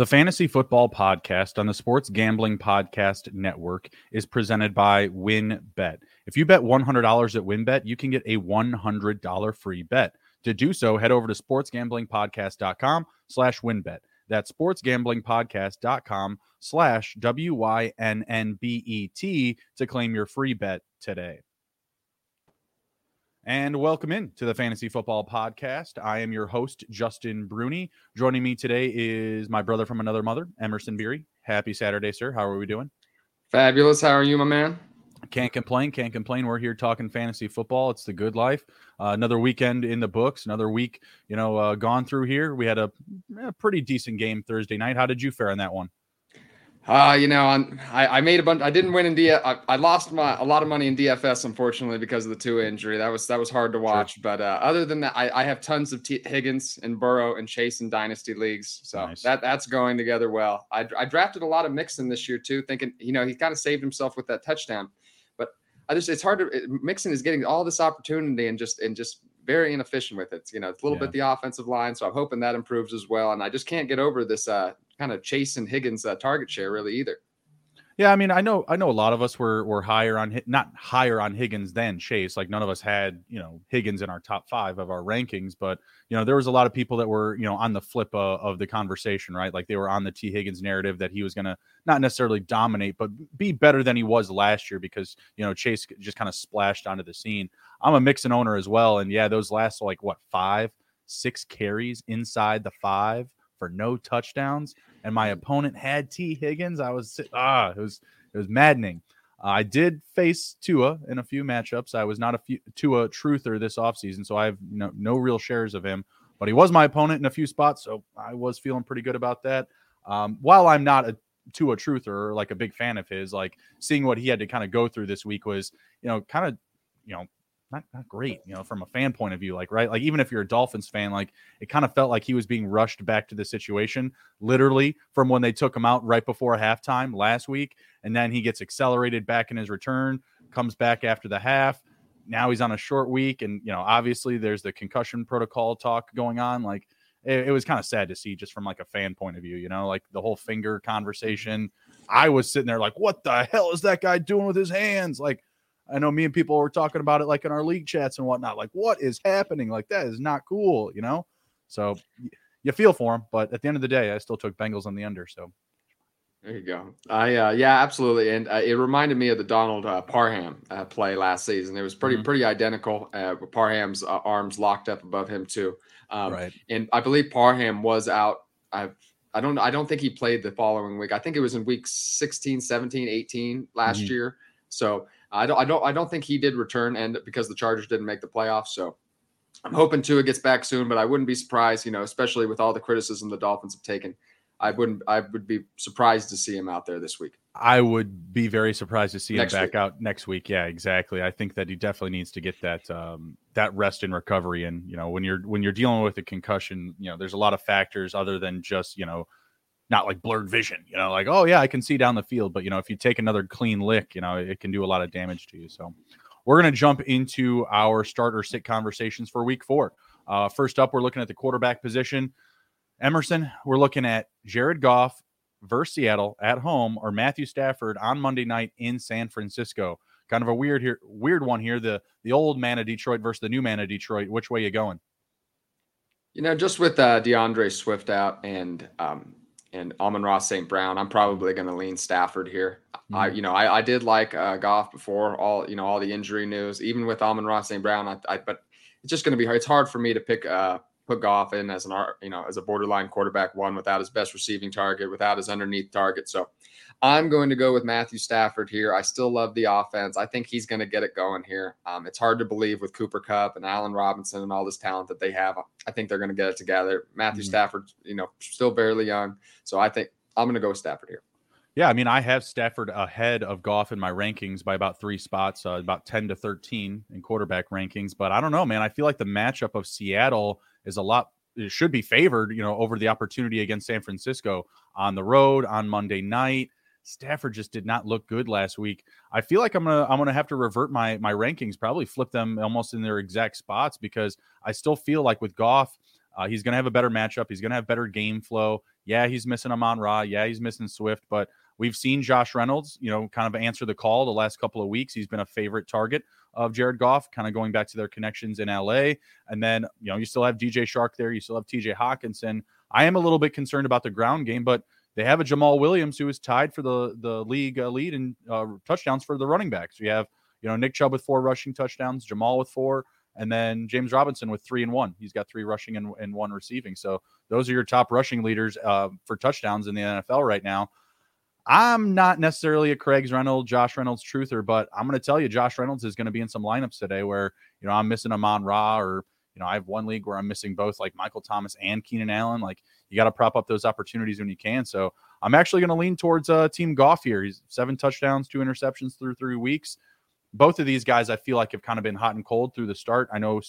The Fantasy Football Podcast on the Sports Gambling Podcast Network is presented by WynnBET. If you bet $100 at WynnBET, you can get a $100 free bet. To do so, head over to sportsgamblingpodcast.com slash wynnbet. That's sportsgamblingpodcast.com slash W-Y-N-N-B-E-T to claim your free bet today. And welcome in to the Fantasy Football Podcast. I am your host, Justin Bruni. Joining me today is my brother from another mother, Emerson Beery. Happy Saturday, sir. How are we doing? Fabulous. How are you, my man? Can't complain. Can't complain. We're here talking fantasy football. It's the good life. Uh, another weekend in the books. Another week, you know, uh, gone through here. We had a, a pretty decent game Thursday night. How did you fare on that one? Uh, you know, I, I made a bunch. I didn't win in D. I, I lost my a lot of money in DFS, unfortunately, because of the Tua injury. That was that was hard to watch. Sure. But uh, other than that, I, I have tons of T- Higgins and Burrow and Chase in dynasty leagues, so nice. that that's going together well. I, I drafted a lot of Mixon this year too, thinking you know he kind of saved himself with that touchdown. But I just it's hard to it, Mixon is getting all this opportunity and just and just very inefficient with it. You know, it's a little yeah. bit the offensive line, so I'm hoping that improves as well. And I just can't get over this uh, kind of chasing Higgins uh, target share really either. Yeah, I mean, I know, I know, a lot of us were were higher on not higher on Higgins than Chase. Like none of us had, you know, Higgins in our top five of our rankings, but you know, there was a lot of people that were, you know, on the flip uh, of the conversation, right? Like they were on the T Higgins narrative that he was going to not necessarily dominate, but be better than he was last year because you know Chase just kind of splashed onto the scene. I'm a Mixon owner as well, and yeah, those last like what five, six carries inside the five for no touchdowns and my opponent had T Higgins, I was ah, it was it was maddening. Uh, I did face Tua in a few matchups. I was not a few, Tua truther this offseason, so I have no, no real shares of him. But he was my opponent in a few spots, so I was feeling pretty good about that. Um, while I'm not a Tua truther or like a big fan of his, like seeing what he had to kind of go through this week was, you know, kind of, you know, not, not great, you know, from a fan point of view. Like, right, like even if you're a Dolphins fan, like it kind of felt like he was being rushed back to the situation, literally from when they took him out right before halftime last week, and then he gets accelerated back in his return, comes back after the half. Now he's on a short week, and you know, obviously there's the concussion protocol talk going on. Like, it, it was kind of sad to see just from like a fan point of view, you know, like the whole finger conversation. I was sitting there like, what the hell is that guy doing with his hands? Like I know me and people were talking about it like in our league chats and whatnot. Like, what is happening? Like, that is not cool, you know? So you feel for him, but at the end of the day, I still took Bengals on the under. So there you go. I uh, yeah, absolutely, and uh, it reminded me of the Donald uh, Parham uh, play last season. It was pretty mm-hmm. pretty identical. Uh, Parham's uh, arms locked up above him too, um, right? And I believe Parham was out. I I don't I don't think he played the following week. I think it was in week 16, 17, 18 last mm-hmm. year. So I don't, I don't, I don't think he did return, and because the Chargers didn't make the playoffs, so I'm hoping Tua gets back soon. But I wouldn't be surprised, you know, especially with all the criticism the Dolphins have taken. I wouldn't, I would be surprised to see him out there this week. I would be very surprised to see next him back week. out next week. Yeah, exactly. I think that he definitely needs to get that um, that rest and recovery. And you know, when you're when you're dealing with a concussion, you know, there's a lot of factors other than just you know not like blurred vision, you know, like, oh, yeah, I can see down the field. But, you know, if you take another clean lick, you know, it can do a lot of damage to you. So we're going to jump into our starter sit conversations for week four. Uh, first up, we're looking at the quarterback position. Emerson, we're looking at Jared Goff versus Seattle at home or Matthew Stafford on Monday night in San Francisco. Kind of a weird here, weird one here. The the old man of Detroit versus the new man of Detroit. Which way you going? You know, just with uh, D'Andre Swift out and um, and Amon-Ra St. Brown, I'm probably going to lean Stafford here. Mm-hmm. I, you know, I, I did like uh, Goff before all, you know, all the injury news, even with Amon-Ra St. Brown. I, I, but it's just going to be hard. It's hard for me to pick, uh, put Goff in as an, you know, as a borderline quarterback one without his best receiving target, without his underneath target. So I'm going to go with Matthew Stafford here. I still love the offense. I think he's going to get it going here. Um, it's hard to believe with Cooper Kupp and Allen Robinson and all this talent that they have. I think they're going to get it together. Matthew mm-hmm. Stafford, you know, still barely young. So I think I'm going to go with Stafford here. Yeah, I mean, I have Stafford ahead of Goff in my rankings by about three spots, uh, about 10 to 13 in quarterback rankings. But I don't know, man. I feel like the matchup of Seattle is a lot, it should be favored, you know, over the opportunity against San Francisco on the road on Monday night. Stafford just did not look good last week. I feel like I'm gonna I'm gonna have to revert my my rankings, probably flip them almost in their exact spots because I still feel like with Goff, Uh, he's to have a better matchup. He's to have better game flow. Yeah, he's missing Amon Ra. Yeah, he's missing Swift, but we've seen Josh Reynolds, you know, kind of answer the call the last couple of weeks. He's been a favorite target of Jared Goff, kind of going back to their connections in LA. And then, you know, you still have DJ Chark there. You still have TJ Hockenson. I am a little bit concerned about the ground game, but they have a Jamaal Williams who is tied for the the league uh, lead in uh, touchdowns for the running backs. You have, you know, Nick Chubb with four rushing touchdowns, Jamaal with four, and then James Robinson with three and one. He's got three rushing and, and one receiving. So those are your top rushing leaders uh, for touchdowns in the NFL right now. I'm not necessarily a Craig's Reynolds, Josh Reynolds truther, but I'm going to tell you, Josh Reynolds is going to be in some lineups today where, you know, I'm missing Amon Ra or, you know, I have one league where I'm missing both like Michael Thomas and Keenan Allen. Like you got to prop up those opportunities when you can. So I'm actually going to lean towards uh, Team Goff here. He's seven touchdowns, two interceptions through three weeks. Both of these guys, I feel like, have kind of been hot and cold through the start. I know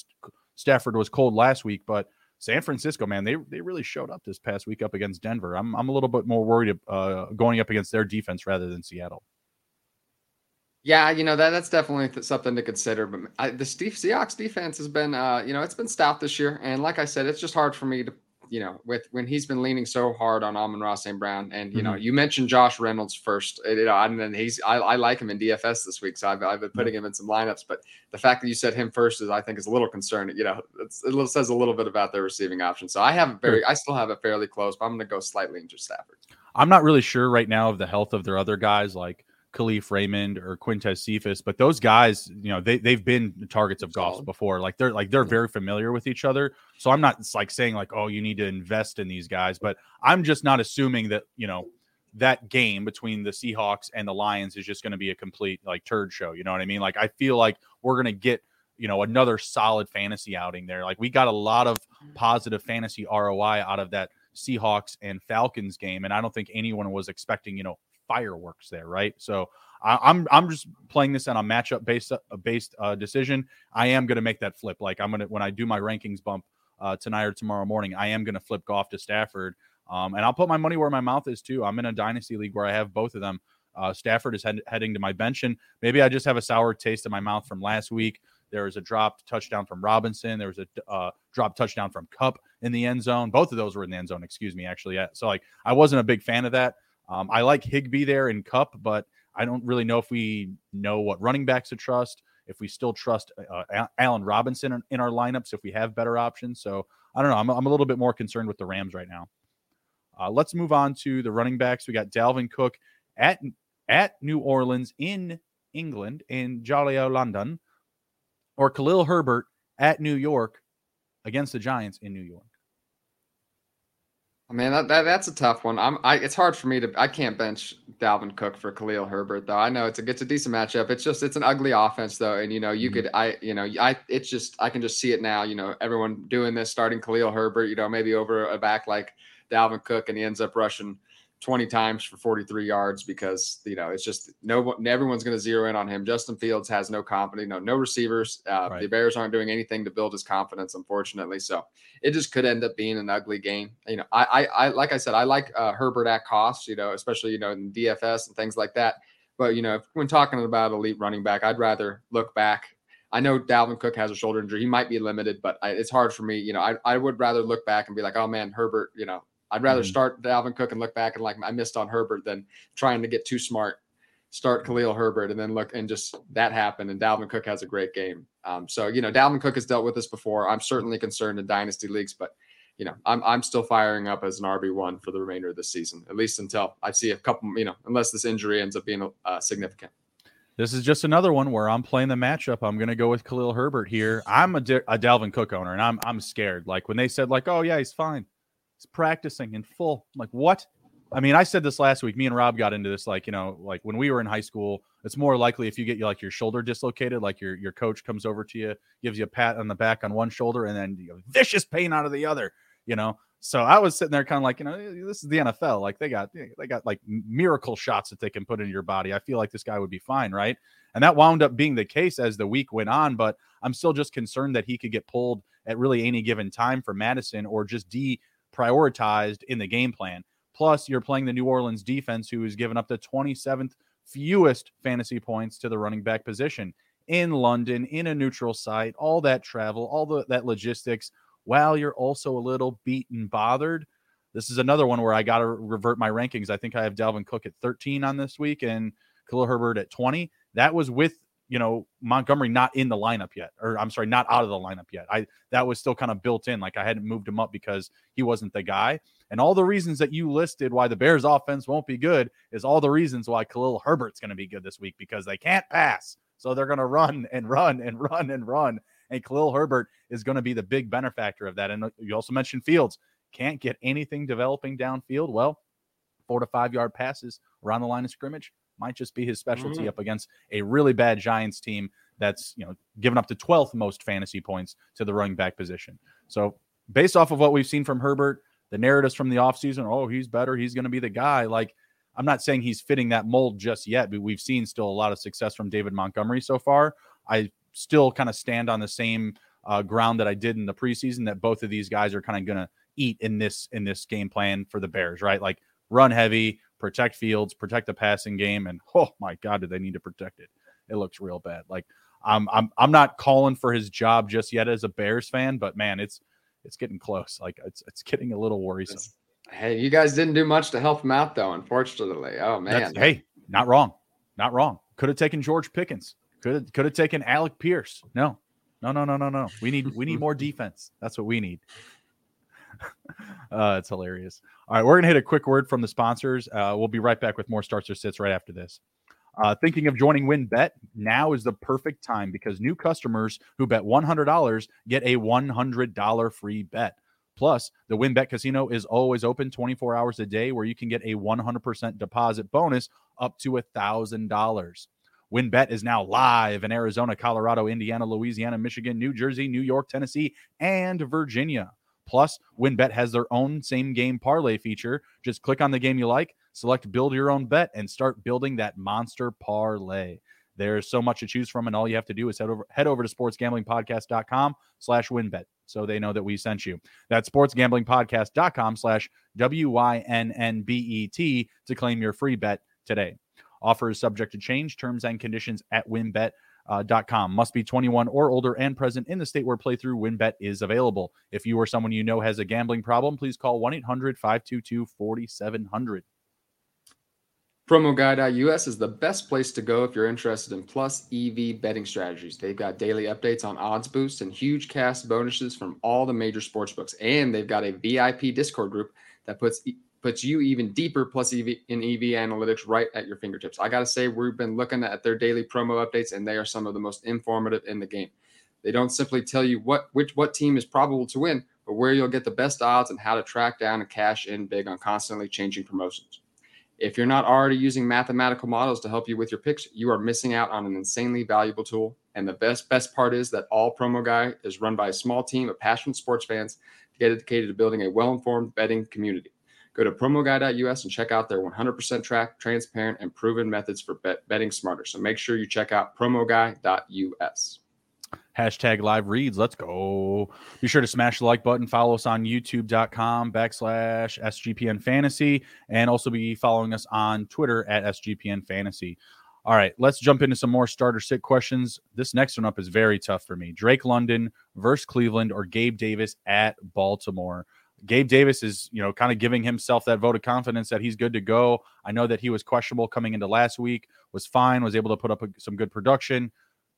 Stafford was cold last week, but San Francisco, man, they they really showed up this past week up against Denver. I'm I'm a little bit more worried uh, going up against their defense rather than Seattle. Yeah, you know that that's definitely something to consider. But I, the Steve Seahawks defense has been, uh, you know, it's been stout this year, and like I said, it's just hard for me to you know, with when he's been leaning so hard on Amon-Ra St. Brown. And, you mm-hmm. know, you mentioned Josh Reynolds first, you know, and then he's, I, I, like him in DFS this week. So I've, I've been putting him in some lineups, but the fact that you said him first is, I think is a little concerning. You know, it says a little bit about their receiving option. So I have a very, I still have it fairly close, but I'm going to go slightly into Stafford. I'm not really sure right now of the health of their other guys. Like, Kalif Raymond or Quintez Cephus, but those guys, you know, they they've been targets of Goff's before. Like they're like they're very familiar with each other. So I'm not like saying like, oh, you need to invest in these guys, but I'm just not assuming that you know that game between the Seahawks and the Lions is just going to be a complete like turd show. You know what I mean? Like I feel like we're going to get you know another solid fantasy outing there. Like we got a lot of mm. positive fantasy ROI out of that Seahawks and Falcons game, and I don't think anyone was expecting you know fireworks there, right? So I, am I'm, I'm just playing this on a matchup based uh, based uh, decision. I am going to make that flip. Like I'm gonna when I do my rankings bump uh, tonight or tomorrow morning, I am going to flip Goff to Stafford, um, and I'll put my money where my mouth is too. I'm in a dynasty league where I have both of them. Uh, Stafford is head, heading to my bench, and maybe I just have a sour taste in my mouth from last week. There was a dropped touchdown from Robinson. There was a uh, dropped touchdown from Kupp in the end zone. Both of those were in the end zone. Excuse me, actually. So like I wasn't a big fan of that. Um, I like Higbee there in Kupp, but I don't really know if we know what running backs to trust. If we still trust uh, Allen Robinson in, our lineups, if we have better options. So I don't know. I'm, I'm a little bit more concerned with the Rams right now. Uh, let's move on to the running backs. We got Dalvin Cook at at New Orleans in England in Jolly London, or Khalil Herbert at New York against the Giants in New York. I mean that, that that's a tough one. I'm I it's hard for me to I can't bench Dalvin Cook for Khalil Herbert though. I know it's a it's a decent matchup. It's just it's an ugly offense though, and you know you mm-hmm. could I you know I it's just I can just see it now. You know everyone doing this, starting Khalil Herbert. You know maybe over a back like Dalvin Cook, and he ends up rushing 20 times for 43 yards because you know it's just no one everyone's going to zero in on him. Justin Fields has no confidence, no no receivers. Uh, right. The Bears aren't doing anything to build his confidence, unfortunately. So it just could end up being an ugly game. You know, I I, I like I said, I like uh, Herbert at cost. You know, especially you know in DFS and things like that. But you know, if, when talking about elite running back, I'd rather look back. I know Dalvin Cook has a shoulder injury; he might be limited, but I, it's hard for me. You know, I I would rather look back and be like, oh man, Herbert. You know, I'd rather mm-hmm. start Dalvin Cook and look back and like I missed on Herbert than trying to get too smart. Start Khalil Herbert and then look and just that happened. And Dalvin Cook has a great game. Um, so you know, Dalvin Cook has dealt with this before. I'm certainly concerned in dynasty leagues, but you know, I'm I'm still firing up as an RB one for the remainder of the season, at least until I see a couple. You know, unless this injury ends up being uh, significant. This is just another one where I'm playing the matchup. I'm going to go with Khalil Herbert here. I'm a, a Dalvin Cook owner, and I'm I'm scared. Like when they said like, "Oh yeah, he's fine," He's practicing in full. I'm like, what? I mean, I said this last week. Me and Rob got into this, like, you know, like when we were in high school, it's more likely if you get like your shoulder dislocated, like your your coach comes over to you, gives you a pat on the back on one shoulder, and then you know, vicious pain out of the other, you know. So I was sitting there kind of like, you know, this is the NFL. Like they got they got like miracle shots that they can put in your body. I feel like this guy would be fine, right? And that wound up being the case as the week went on, but I'm still just concerned that he could get pulled at really any given time for Mattison or just de prioritized in the game plan. Plus, you're playing the New Orleans defense, who has given up the 27th fewest fantasy points to the running back position in London, in a neutral site, all that travel, all the, that logistics. while you're also a little beat and bothered. This is another one where I got to revert my rankings. I think I have Dalvin Cook at 13 on this week and Khalil Herbert at 20. That was with you know Montgomery not in the lineup yet, or I'm sorry, not out of the lineup yet. I that was still kind of built in, like I hadn't moved him up because he wasn't the guy. And all the reasons that you listed why the Bears offense won't be good is all the reasons why Khalil Herbert's going to be good this week because they can't pass. So they're going to run and run and run and run. And Khalil Herbert is going to be the big benefactor of that. And uh, you also mentioned Fields can't get anything developing downfield. Well, four to five yard passes around the line of scrimmage might just be his specialty mm. up against a really bad Giants team that's you know given up the 12th most fantasy points to the running back position. So based off of what we've seen from Herbert, the narratives from the offseason, oh, he's better, he's going to be the guy. Like I'm not saying he's fitting that mold just yet, but we've seen still a lot of success from David Montgomery so far. I still kind of stand on the same uh, ground that I did in the preseason that both of these guys are kind of going to eat in this in this game plan for the Bears, right? Like run heavy, protect Fields, protect the passing game, and oh my God, do they need to protect it? It looks real bad. Like I'm I'm I'm not calling for his job just yet as a Bears fan, but man, it's it's getting close. Like it's it's getting a little worrisome. Hey, you guys didn't do much to help him out though, unfortunately. Oh man. That's, hey, not wrong. Not wrong. Could have taken George Pickens. Could have could have taken Alec Pierce. No. No, no, no, no, no. We need we need more defense. That's what we need. uh, it's hilarious. All right, we're gonna hit a quick word from the sponsors. Uh, we'll be right back with more starts or sits right after this. Uh, thinking of joining WynnBET? Now is the perfect time because new customers who bet $100 get a $100 free bet. Plus, the WynnBET Casino is always open 24 hours a day where you can get a 100% deposit bonus up to $1,000. WynnBET is now live in Arizona, Colorado, Indiana, Louisiana, Michigan, New Jersey, New York, Tennessee, and Virginia. Plus, WynnBET has their own same game parlay feature. Just click on the game you like, select build your own bet, and start building that monster parlay. There's so much to choose from, and all you have to do is head over head over to sportsgamblingpodcast.com slash wynnbet so they know that we sent you. That's sportsgamblingpodcast.com slash W-Y-N-N-B-E-T to claim your free bet today. Offer is subject to change, terms and conditions at wynnbet uh, .com. Must be 21 or older and present in the state where playthrough WynnBET is available. If you or someone you know has a gambling problem, please call 1 800 522 4700. PromoGuy.us is the best place to go if you're interested in plus EV betting strategies. They've got daily updates on odds boosts and huge cash bonuses from all the major sports books. And they've got a VIP Discord group that puts puts you even deeper plus EV in EV analytics right at your fingertips. I got to say, we've been looking at their daily promo updates, and they are some of the most informative in the game. They don't simply tell you what which what team is probable to win, but where you'll get the best odds and how to track down and cash in big on constantly changing promotions. If you're not already using mathematical models to help you with your picks, you are missing out on an insanely valuable tool. And the best best part is that all Promo Guy is run by a small team of passionate sports fans dedicated to building a well-informed betting community. Go to promoguy.us and check out their 100% track, transparent, and proven methods for bet- betting smarter. So make sure you check out promoguy.us. Hashtag live reads. Let's go. Be sure to smash the like button. Follow us on youtube.com backslash SGPN fantasy and also be following us on Twitter at SGPN fantasy. All right, let's jump into some more starter sit questions. This next one up is very tough for me. Drake London versus Cleveland or Gabe Davis at Baltimore. Gabe Davis is, you know, kind of giving himself that vote of confidence that he's good to go. I know that he was questionable coming into last week, was fine, was able to put up a, some good production.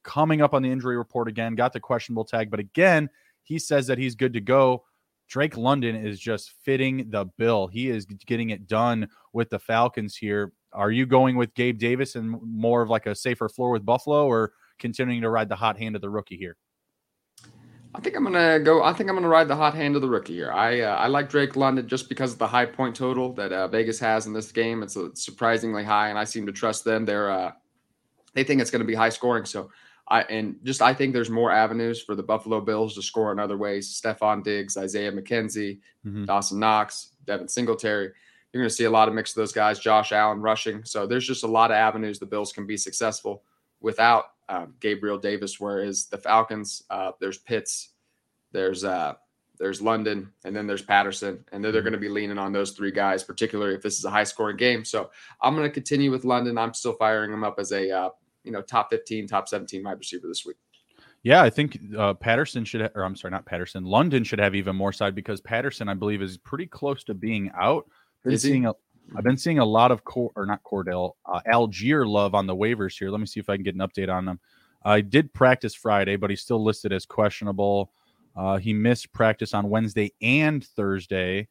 Coming up on the injury report again, got the questionable tag, but again, he says that he's good to go. Drake London is just fitting the bill. He is getting it done with the Falcons here. Are you going with Gabe Davis and more of like a safer floor with Buffalo or continuing to ride the hot hand of the rookie here? I think I'm gonna go. I think I'm gonna ride the hot hand of the rookie here. I uh, I like Drake London just because of the high point total that uh, Vegas has in this game. It's uh, surprisingly high, and I seem to trust them. They're uh, they think it's going to be high scoring. So I and just I think there's more avenues for the Buffalo Bills to score in other ways. Stefon Diggs, Isaiah McKenzie, mm-hmm. Dawson Knox, Devin Singletary. You're going to see a lot of mix of those guys. Josh Allen rushing. So there's just a lot of avenues the Bills can be successful without um, Gabriel Davis. Whereas the Falcons, uh, there's Pitts, there's uh, there's London, and then there's Patterson, and then they're mm-hmm. going to be leaning on those three guys, particularly if this is a high scoring game. So I'm going to continue with London. I'm still firing him up as a uh, you know top 15, top 17 wide receiver this week. Yeah, I think uh, Patterson should, ha- or I'm sorry, not Patterson. London should have even more side because Patterson, I believe, is pretty close to being out. Been Is he? seeing a, I've been seeing a lot of Cor- or not Cordell, uh, Allgeier love on the waivers here. Let me see if I can get an update on them. I did practice Friday, but he's still listed as questionable. Uh, he missed practice on Wednesday and Thursday,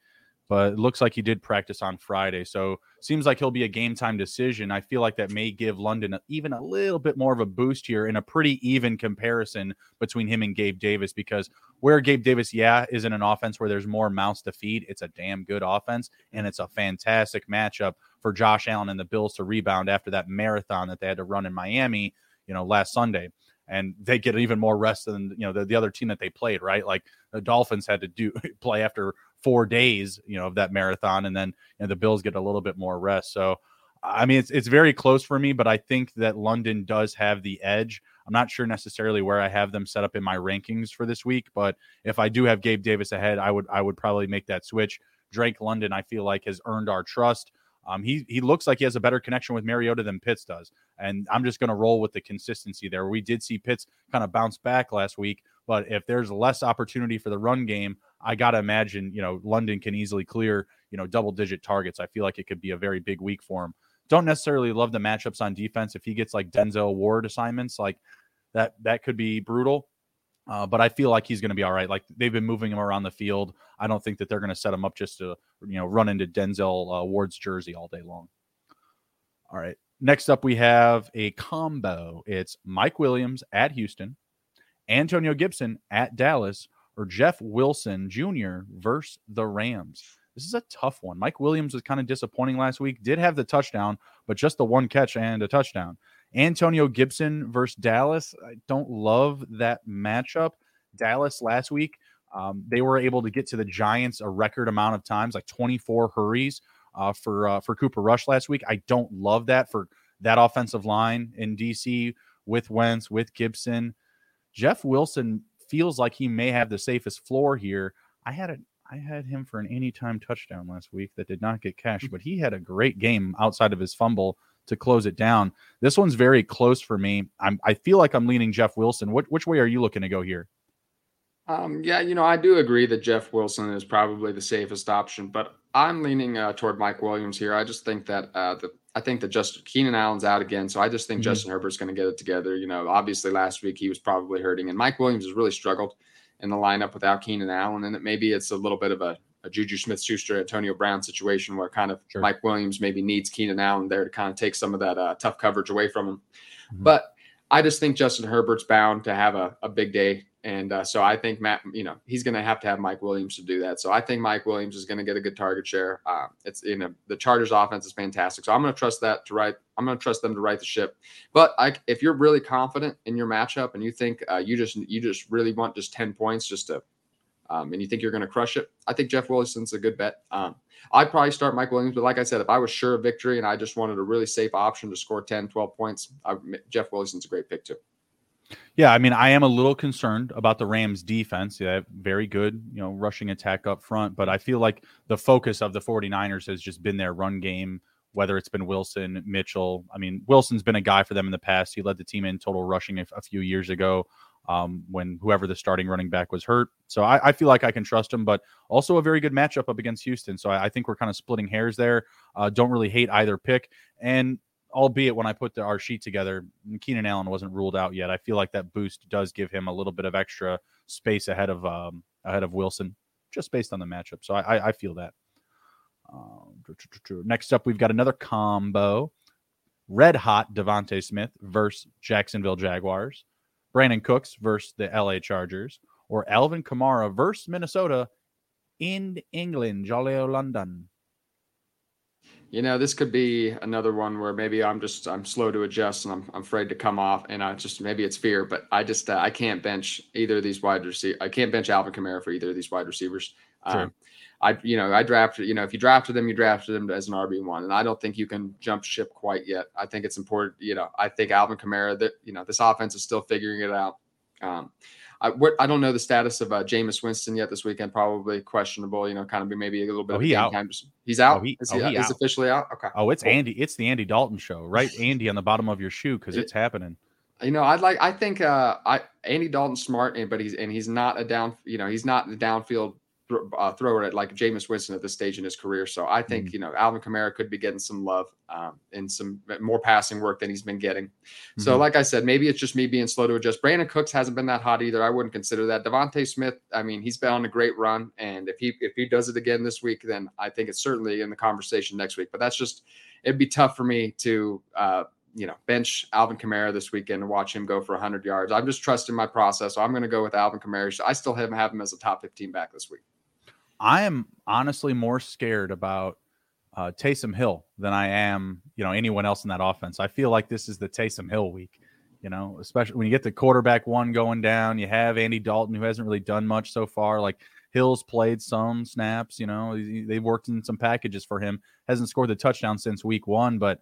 but it looks like he did practice on Friday. So seems like he'll be a game time decision. I feel like that may give London even a little bit more of a boost here in a pretty even comparison between him and Gabe Davis because where Gabe Davis, yeah, is in an offense where there's more mouths to feed. It's a damn good offense, and it's a fantastic matchup for Josh Allen and the Bills to rebound after that marathon that they had to run in Miami, you know, last Sunday. And they get even more rest than you know the, the other team that they played, right? Like the Dolphins had to do play after four days, you know, of that marathon, and then you know, the Bills get a little bit more rest. So, I mean, it's it's very close for me, but I think that London does have the edge. I'm not sure necessarily where I have them set up in my rankings for this week, but if I do have Gabe Davis ahead, I would I would probably make that switch. Drake London, I feel like, has earned our trust. Um, he he looks like he has a better connection with Mariota than Pitts does, and I'm just going to roll with the consistency there. We did see Pitts kind of bounce back last week, but if there's less opportunity for the run game, I got to imagine you know London can easily clear you know double digit targets. I feel like it could be a very big week for him. Don't necessarily love the matchups on defense. If he gets like Denzel Ward assignments, like that that could be brutal. Uh, but I feel like he's going to be all right. Like they've been moving him around the field. I don't think that they're going to set him up just to you know run into Denzel uh, Ward's jersey all day long. All right. Next up, we have a combo. It's Mike Williams at Houston, Antonio Gibson at Dallas, or Jeff Wilson Jr. versus the Rams. This is a tough one. Mike Williams was kind of disappointing last week. Did have the touchdown, but just the one catch and a touchdown. Antonio Gibson versus Dallas. I don't love that matchup. Dallas last week, um, they were able to get to the Giants a record amount of times, like 24 hurries uh, for uh, for Cooper Rush last week. I don't love that for that offensive line in DC with Wentz with Gibson. Jeff Wilson feels like he may have the safest floor here. I had a I had him for an anytime touchdown last week that did not get cashed, hmm. but he had a great game outside of his fumble to close it down. This one's very close for me. I'm I feel like I'm leaning Jeff Wilson. What which way are you looking to go here? Um, yeah, you know, I do agree that Jeff Wilson is probably the safest option, but I'm leaning uh, toward Mike Williams here. I just think that uh, the I think that just Keenan Allen's out again, so I just think Mhm. Justin Herbert's going to get it together. You know, obviously last week he was probably hurting, and Mike Williams has really struggled in the lineup without Keenan Allen, and it maybe it's a little bit of a, a Juju Smith-Schuster, Antonio Brown situation where kind of Sure. Mike Williams maybe needs Keenan Allen there to kind of take some of that uh, tough coverage away from him. Mhm. But I just think Justin Herbert's bound to have a, a big day. And uh, so I think Matt, you know, he's going to have to have Mike Williams to do that. So I think Mike Williams is going to get a good target share. Uh, it's you know the Chargers offense is fantastic. So I'm going to trust that to write. I'm going to trust them to write the ship. But I, if you're really confident in your matchup and you think uh, you just you just really want just ten points just to, um, and you think you're going to crush it, I think Jeff Wilson's a good bet. Um, I'd probably start Mike Williams, but like I said, if I was sure of victory and I just wanted a really safe option to score 10, 12 points, I, Jeff Wilson's a great pick too. Yeah, I mean, I am a little concerned about the Rams defense. Yeah, very good, you know, rushing attack up front, but I feel like the focus of the 49ers has just been their run game, whether it's been Wilson, Mitchell. I mean, Wilson's been a guy for them in the past. He led the team in total rushing a, a few years ago um, when whoever the starting running back was hurt. So I, I feel like I can trust him, but also a very good matchup up against Houston. So I, I think we're kind of splitting hairs there. Uh, don't really hate either pick. And albeit when I put the, our sheet together, Keenan Allen wasn't ruled out yet. I feel like that boost does give him a little bit of extra space ahead of um, ahead of Wilson, just based on the matchup. So I, I, I feel that. Um, next up, we've got another combo: red hot DeVonta Smith versus Jacksonville Jaguars, Brandin Cooks versus the LA Chargers, or Alvin Kamara versus Minnesota in England, Jolly London. You know, this could be another one where maybe I'm just I'm slow to adjust and I'm, I'm afraid to come off, and I just maybe it's fear, but I just uh, I can't bench either of these wide receivers. I can't bench Alvin Kamara for either of these wide receivers. Sure. Um, I you know I drafted you know if you drafted them you drafted them as an RB one, and I don't think you can jump ship quite yet. I think it's important. You know I think Alvin Kamara that you know this offense is still figuring it out. Um, I, what, I don't know the status of uh, Jameis Winston yet this weekend. Probably questionable. You know, kind of be maybe a little bit. Oh, of he out. Time. He's out. Oh, he- is oh, he, he is out. officially out? Okay. Oh, it's Cool. Andy. It's the Andy Dalton show, right? Andy on the bottom of your shoe because It- it's happening. You know, I'd like. I think uh, I Andy Dalton's smart, and but he's and he's not a down. You know, he's not the downfield uh, thrower at like Jameis Winston at this stage in his career. So I think mm-hmm. you know Alvin Kamara could be getting some love um, and some more passing work than he's been getting. Mm-hmm. So like I said, maybe it's just me being slow to adjust. Brandin Cooks hasn't been that hot either. I wouldn't consider that. DeVonta Smith, I mean, he's been on a great run, and if he if he does it again this week, then I think it's certainly in the conversation next week. But that's just it'd be tough for me to. Uh, you know, bench Alvin Kamara this weekend and watch him go for 100 yards. I'm just trusting my process. So I'm going to go with Alvin Kamara. So I still have have him as a top 15 back this week. I am honestly more scared about uh, Taysom Hill than I am, you know, anyone else in that offense. I feel like this is the Taysom Hill week, you know, especially when you get the quarterback one going down. You have Andy Dalton, who hasn't really done much so far. Like Hill's played some snaps, you know, they've worked in some packages for him. Hasn't scored the touchdown since week one, but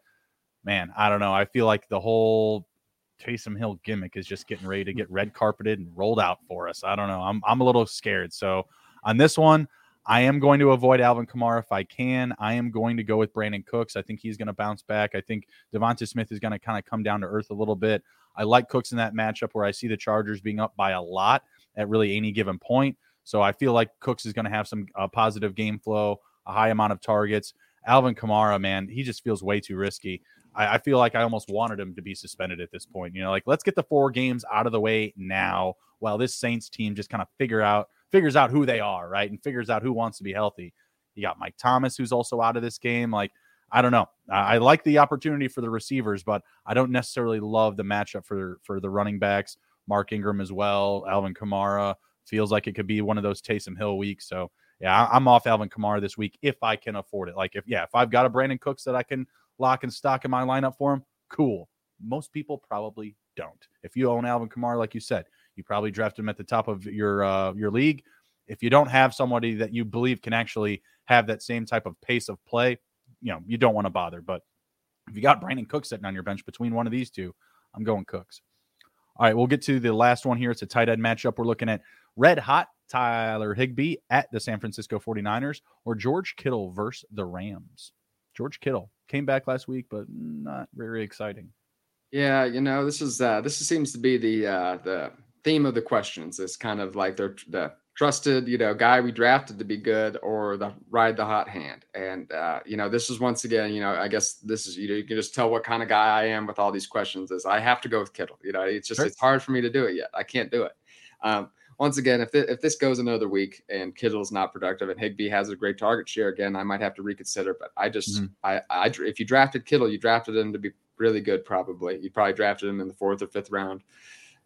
man, I don't know. I feel like the whole Taysom Hill gimmick is just getting ready to get red carpeted and rolled out for us. I don't know. I'm I'm a little scared. So on this one, I am going to avoid Alvin Kamara if I can. I am going to go with Brandin Cooks. I think he's going to bounce back. I think Devonta Smith is going to kind of come down to earth a little bit. I like Cooks in that matchup where I see the Chargers being up by a lot at really any given point. So I feel like Cooks is going to have some uh, positive game flow, a high amount of targets. Alvin Kamara, man, he just feels way too risky. I, I feel like I almost wanted him to be suspended at this point. You know, like let's get the four games out of the way now while this Saints team just kind of figure out figures out who they are, right? And figures out who wants to be healthy. You got Mike Thomas, who's also out of this game. Like, I don't know. I, I like the opportunity for the receivers, but I don't necessarily love the matchup for for the running backs. Mark Ingram as well. Alvin Kamara feels like it could be one of those Taysom Hill weeks. So yeah, I'm off Alvin Kamara this week if I can afford it. Like if yeah, if I've got a Brandin Cooks that I can lock and stock in my lineup for him, cool. Most people probably don't. If you own Alvin Kamara, like you said, you probably draft him at the top of your uh, your league. If you don't have somebody that you believe can actually have that same type of pace of play, you know you don't want to bother. But if you got Brandin Cooks sitting on your bench between one of these two, I'm going Cooks. All right, we'll get to the last one here. It's a tight end matchup. We're looking at red hot Tyler Higbee at the San Francisco 49ers or George Kittle versus the Rams. George Kittle came back last week, but not very exciting. Yeah, you know, this is uh this seems to be the uh the theme of the questions is kind of like they're the trusted, you know, guy we drafted to be good or the ride the hot hand. And uh, you know, this is once again, you know, I guess this is you know, you can just tell what kind of guy I am with all these questions is I have to go with Kittle. You know, it's just sure. it's hard for me to do it yet. I can't do it. Um, once again, if, th- if this goes another week and Kittle's not productive and Higbee has a great target share again, I might have to reconsider. But I just, mm-hmm. I, I, if you drafted Kittle, you drafted him to be really good. Probably you probably drafted him in the fourth or fifth round.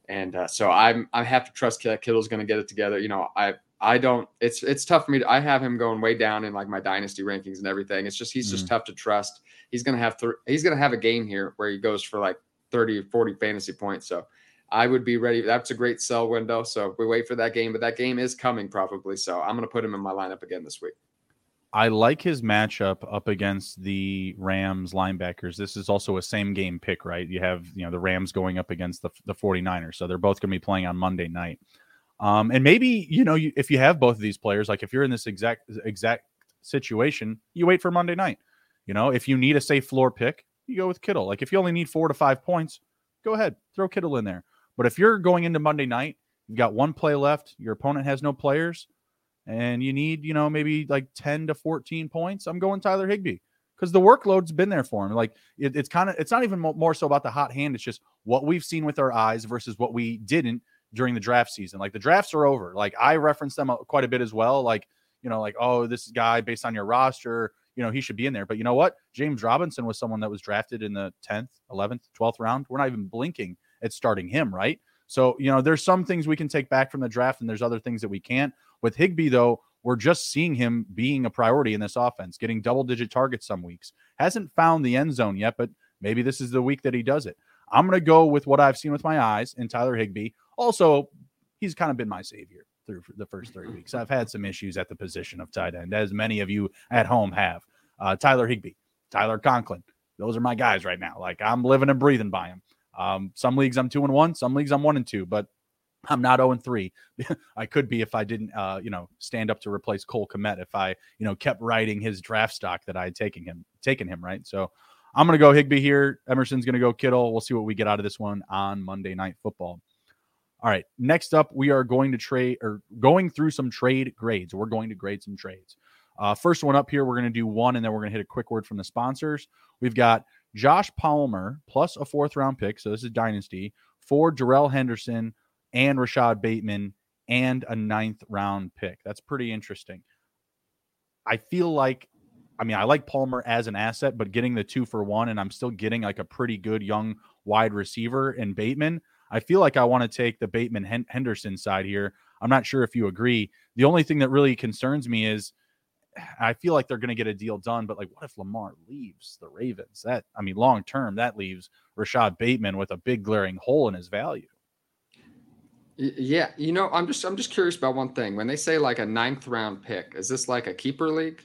And uh, so I'm I have to trust Kittle's going to get it together. You know, I I don't. It's it's tough for me. To, I have him going way down in like my dynasty rankings and everything. It's just he's just mm. tough to trust. He's going to have th- he's going to have a game here where he goes for like 30 or 40 fantasy points. So I would be ready. That's a great sell window. So we wait for that game, but that game is coming probably. So I'm going to put him in my lineup again this week. I like his matchup up against the Rams linebackers. This is also a same game pick, right? You have, you know, the Rams going up against the, the 49ers. So they're both going to be playing on Monday night. Um, and maybe, you know, you, if you have both of these players, like if you're in this exact, exact situation, you wait for Monday night. You know, if you need a safe floor pick, you go with Kittle. Like if you only need four to five points, go ahead, throw Kittle in there. But if you're going into Monday night, you've got one play left, your opponent has no players, and you need, you know, maybe like 10 to 14 points, I'm going Tyler Higbee because the workload's been there for him. Like it, it's kind of, it's not even more so about the hot hand. It's just what we've seen with our eyes versus what we didn't during the draft season. Like the drafts are over. Like I reference them uh, quite a bit as well. Like, you know, like, oh, this guy based on your roster, you know, he should be in there. But you know what? James Robinson was someone that was drafted in the 10th, 11th, 12th round. We're not even blinking at starting him, right? So, you know, there's some things we can take back from the draft and there's other things that we can't. With Higbee, though, we're just seeing him being a priority in this offense, getting double digit targets some weeks. Hasn't found the end zone yet, but maybe this is the week that he does it. I'm going to go with what I've seen with my eyes in Tyler Higbee. Also, he's kind of been my savior through the first three weeks. I've had some issues at the position of tight end, as many of you at home have. Uh, Tyler Higbee, Tyler Conklin, those are my guys right now. Like I'm living and breathing by them. Um, some leagues I'm two and one, some leagues I'm one and two, but I'm not 0 and 3. I could be if I didn't, uh, you know, stand up to replace Cole Kmet. If I, you know, kept writing his draft stock that I had taken him, taken him right. So I'm going to go Higbee here. Emerson's going to go Kittle. We'll see what we get out of this one on Monday Night Football. All right. Next up, we are going to trade or going through some trade grades. We're going to grade some trades. Uh, first one up here, we're going to do one, and then we're going to hit a quick word from the sponsors. We've got Josh Palmer plus a fourth round pick. So this is Dynasty for Darrell Henderson and Rashod Bateman and a ninth round pick. That's pretty interesting. I feel like, I mean, I like Palmer as an asset, but getting the two for one, and I'm still getting like a pretty good young wide receiver in Bateman. I feel like I want to take the Bateman Henderson side here. I'm not sure if you agree. The only thing that really concerns me is I feel like they're going to get a deal done, but like, what if Lamar leaves the Ravens? That, I mean, long term, that leaves Rashod Bateman with a big glaring hole in his value. Yeah, you know, I'm just I'm just curious about one thing. When they say like a ninth round pick, is this like a keeper league?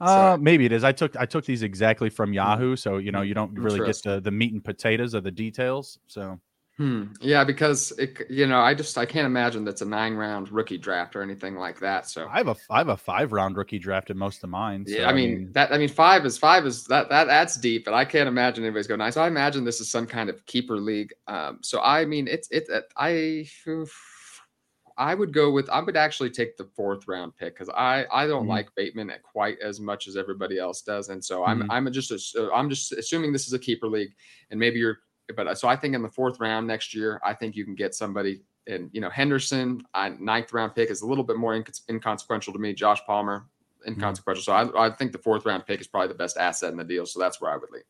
Uh, maybe it is. I took I took these exactly from mm-hmm. Yahoo, so you know you don't really get the the meat and potatoes of the details. So Hmm. Yeah, because it, you know, I just I can't imagine that's a nine round rookie draft or anything like that. So I have a I have a five round rookie draft in most of mine. So, yeah, I mean, I mean, that I mean five is five is that that that's deep, but I can't imagine anybody's going nine. So I imagine this is some kind of keeper league. Um, so I mean, it's it, it I. I would go with I would actually take the fourth round pick because I I don't mm-hmm. like Bateman quite as much as everybody else does, and so mm-hmm. I'm I'm just I'm just assuming this is a keeper league, and maybe you're but uh, so I think in the fourth round next year, I think you can get somebody. And you know, Henderson, uh, ninth round pick is a little bit more inconsequential to me. Josh Palmer, mm-hmm. inconsequential. So I, I think the fourth round pick is probably the best asset in the deal. So that's where I would lean.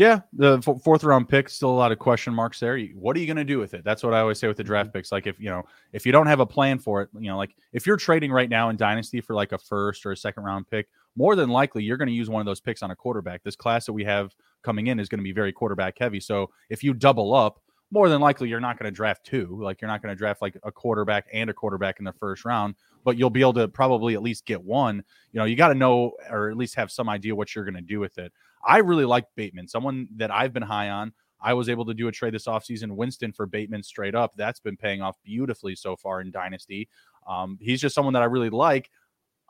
Yeah, the f- fourth round pick still a lot of question marks there. What are you going to do with it? That's what I always say with the draft mm-hmm. picks. Like if you know if you don't have a plan for it, you know, like if you're trading right now in dynasty for like a first or a second round pick, more than likely you're going to use one of those picks on a quarterback. This class that we have coming in is going to be very quarterback heavy. So if you double up, more than likely you're not going to draft two. Like you're not going to draft like a quarterback and a quarterback in the first round, but you'll be able to probably at least get one. You know, you got to know or at least have some idea what you're going to do with it. I really like Bateman, someone that I've been high on. I was able to do a trade this offseason, Winston for Bateman straight up. That's been paying off beautifully so far in Dynasty. Um, he's just someone that I really like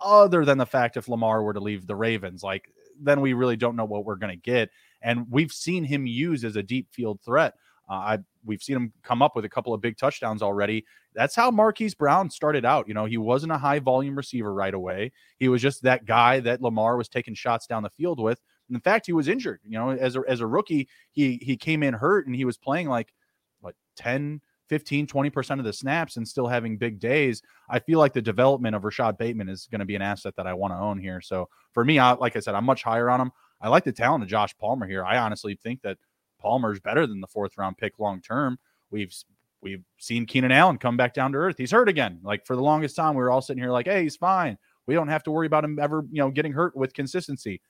other than the fact if Lamar were to leave the Ravens, like then we really don't know what we're going to get. And we've seen him used as a deep field threat. Uh, I we've seen him come up with a couple of big touchdowns already. That's how Marquise Brown started out. You know, he wasn't a high volume receiver right away. He was just that guy that Lamar was taking shots down the field with. In fact, he was injured. You know, as a as a rookie, he he came in hurt and he was playing like what 10 15, 20% of the snaps and still having big days, I feel like the development of Rashod Bateman is going to be an asset that I want to own here. So for me, I, like I said, I'm much higher on him. I like the talent of Josh Palmer here. I honestly think that Palmer's better than the fourth round pick long term. We've we've seen Keenan Allen come back down to earth. He's hurt again. Like for the longest time, we were all sitting here like, hey, he's fine. We don't have to worry about him ever, you know, getting hurt with consistency.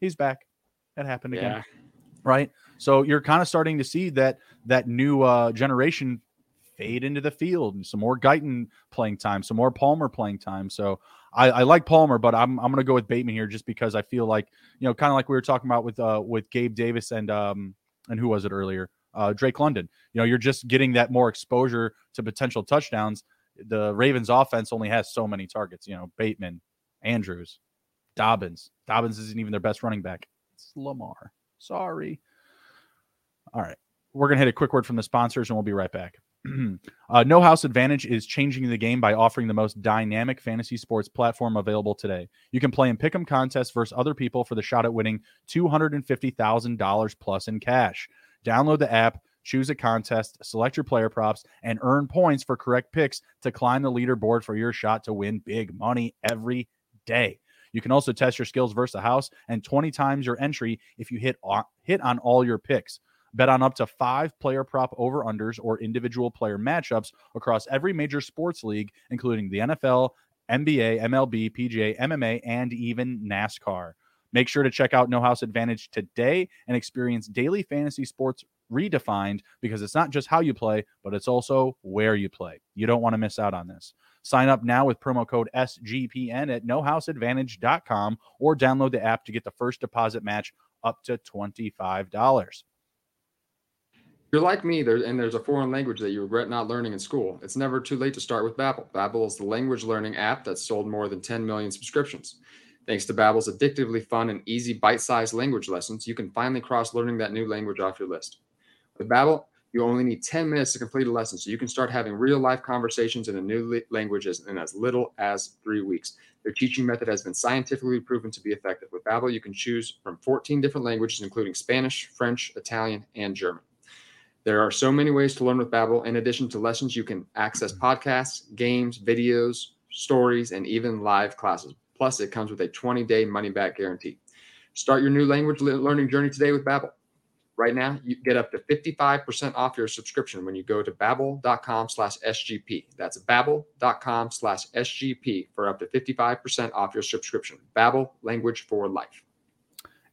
He's back. That happened again. Yeah. Right. So you're kind of starting to see that that new uh, generation fade into the field and some more Guyton playing time, some more Palmer playing time. So I, I like Palmer, but I'm I'm gonna go with Bateman here just because I feel like you know kind of like we were talking about with uh with Gabe Davis and um and who was it earlier uh Drake London. You know you're just getting that more exposure to potential touchdowns. The Ravens offense only has so many targets. You know Bateman, Andrews, Dobbins. Dobbins isn't even their best running back. It's Lamar. Sorry. All right. We're going to hit a quick word from the sponsors and we'll be right back. uh, no House Advantage is changing the game by offering the most dynamic fantasy sports platform available today. You can play in pick'em contests versus other people for the shot at winning $250,000 plus in cash. Download the app, choose a contest, select your player props, and earn points for correct picks to climb the leaderboard for your shot to win big money every day. You can also test your skills versus the house and 20 times your entry if you hit hit on all your picks. Bet on up to five player prop over unders or individual player matchups across every major sports league, including the NFL, NBA, MLB, PGA, MMA, and even NASCAR. Make sure to check out No House Advantage today and experience daily fantasy sports redefined because it's not just how you play, but it's also where you play. You don't want to miss out on this. Sign up now with promo code SGPN at nohouseadvantage.com or download the app to get the first deposit match up to $25 you're like me, there, and there's a foreign language that you regret not learning in school. It's never too late to start with Babbel. Babbel is the language learning app that's sold more than 10 million subscriptions. Thanks to Babbel's addictively fun and easy bite-sized language lessons, you can finally cross learning that new language off your list. With Babbel, you only need 10 minutes to complete a lesson, so you can start having real-life conversations in a new language in as little as three weeks. Their teaching method has been scientifically proven to be effective. With Babbel, you can choose from 14 different languages, including Spanish, French, Italian, and German. There are so many ways to learn with Babbel. In addition to lessons, you can access podcasts, games, videos, stories, and even live classes. Plus, it comes with a 20-day money-back guarantee. Start your new language learning journey today with Babbel. Right now, you get up to 55% off your subscription when you go to babbel.com slash SGP. That's babbel.com slash SGP for up to 55% off your subscription. Babbel, language for life.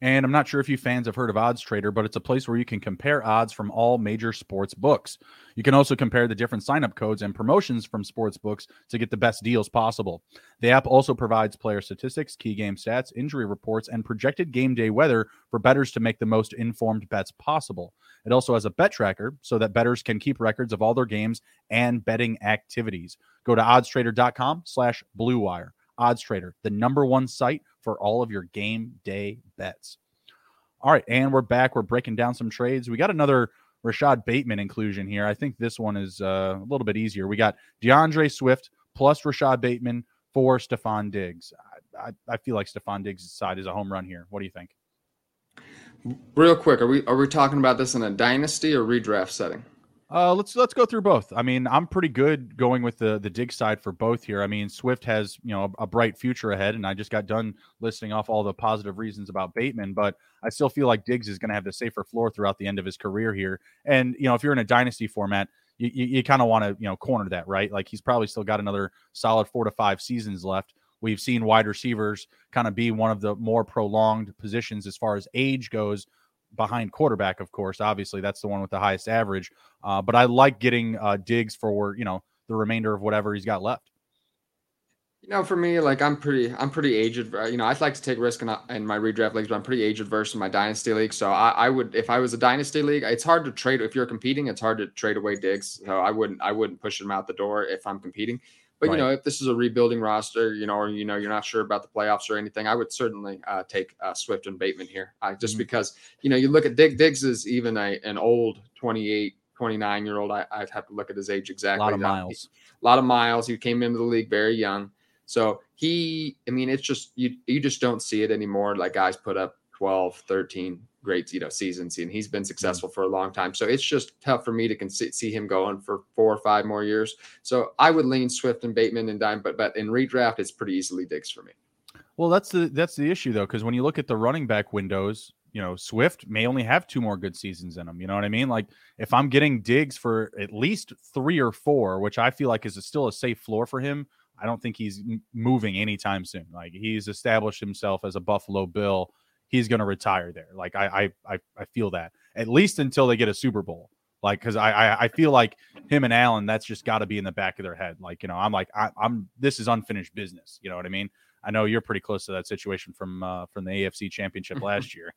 And I'm not sure if you fans have heard of Odds Trader, but it's a place where you can compare odds from all major sports books. You can also compare the different sign-up codes and promotions from sports books to get the best deals possible. The app also provides player statistics, key game stats, injury reports, and projected game day weather for bettors to make the most informed bets possible. It also has a bet tracker so that bettors can keep records of all their games and betting activities. Go to oddstrader.com slash bluewire. Odds Trader, the number one site for all of your game day bets. All right, and we're back. We're breaking down some trades. We got another Rashod Bateman inclusion here. I think this one is uh, a little bit easier. We got D'Andre Swift plus Rashod Bateman for Stefon Diggs. I, I, I feel like Stefon Diggs' side is a home run here. What do you think? Real quick, are we are we talking about this in a dynasty or redraft setting? Uh, let's let's go through both. I mean, I'm pretty good going with the the Diggs side for both here. I mean, Swift has you know a, a, bright future ahead, and I just got done listing off all the positive reasons about Bateman, but I still feel like Diggs is going to have the safer floor throughout the end of his career here. And you know, if you're in a dynasty format, you you, you kind of want to you know corner that right. Like he's probably still got another solid four to five seasons left. We've seen wide receivers kind of be one of the more prolonged positions as far as age goes behind quarterback, of course. Obviously, that's the one with the highest average. Uh, but I like getting uh, Diggs for you know the remainder of whatever he's got left. You know, for me, like I'm pretty, I'm pretty aged. You know, I'd like to take risk in, in my redraft leagues, but I'm pretty age adverse in my dynasty league. So I, I, would, if I was a dynasty league, it's hard to trade. If you're competing, it's hard to trade away Diggs. So I wouldn't, I wouldn't push him out the door if I'm competing. But right. you know, if this is a rebuilding roster, you know, or you know, you're not sure about the playoffs or anything, I would certainly uh, take uh, Swift and Bateman here, uh, just mm-hmm. because you know, you look at Dig Diggs is even a an old 28, 29 year old. I, would have to look at his age exactly. A lot of miles. A lot of miles. He came into the league very young, so he. I mean, it's just you. You just don't see it anymore. Like guys put up 12, 13 great you know seasons and he's been mm-hmm. successful for a long time. So it's just tough for me to see him going for four or five more years. So i would lean swift and bateman and dime but but in redraft it's pretty easily Diggs for me. Well that's the that's the issue though because when you look at the running back windows you know swift may only have two more good seasons in him you know what i mean? Like if i'm getting Diggs for at least three or four which i feel like is a, still a safe floor for him i don't think he's moving anytime soon. Like he's established himself as a buffalo bill he's going to retire there. Like I, I, I feel that at least until they get a Super Bowl. Like, because I, I, I feel like him and Allen, that's just got to be in the back of their head. Like, you know, I'm like, I, am this is unfinished business. You know what I mean? I know you're pretty close to that situation from uh, from the AFC Championship last year,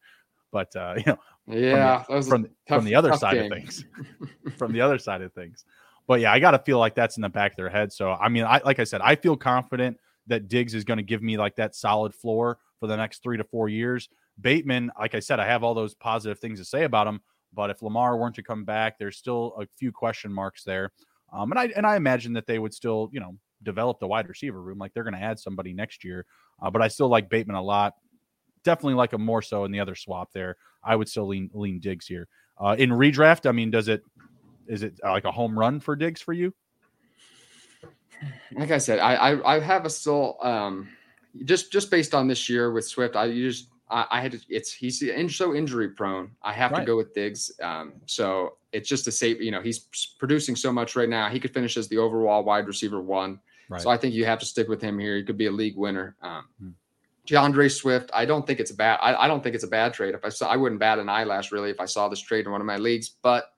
but uh, you know, yeah, from the, from, tough, from the other side game. of things, from the other side of things. But yeah, I got to feel like that's in the back of their head. So I mean, I like I said, I feel confident that Diggs is going to give me like that solid floor for the next three to four years. Bateman, like I said, I have all those positive things to say about him. But if Lamar weren't to come back, there's still a few question marks there. Um, and I and I imagine that they would still, you know, develop the wide receiver room. Like they're going to add somebody next year. Uh, but I still like Bateman a lot. Definitely like him more so in the other swap there. I would still lean lean Diggs here. Uh, in redraft, I mean, does it is it uh, like a home run for Diggs for you? Like I said, I I, I have a still um, just just based on this year with Swift. I just I, I had to, it's he's in, so injury prone. I have right. to go with Diggs. Um, so it's just a safe. You know, he's producing so much right now. He could finish as the overall wide receiver one. Right. So I think you have to stick with him here. He could be a league winner. Um, hmm. D'Andre Swift, I don't think it's a bad. I, I, don't think it's a bad trade. If I saw, I wouldn't bat an eyelash really if I saw this trade in one of my leagues. But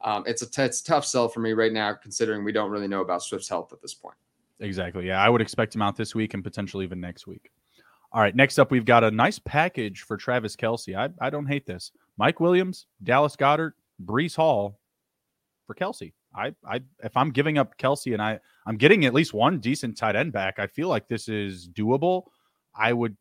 um, it's a t- it's a tough sell for me right now, considering we don't really know about Swift's health at this point. Exactly. Yeah, I would expect him out this week and potentially even next week. All right, next up, we've got a nice package for Travis Kelce. I, I don't hate this. Mike Williams, Dallas Goedert, Breece Hall for Kelce. I, I if I'm giving up Kelce and I I'm getting at least one decent tight end back, I feel like this is doable. I would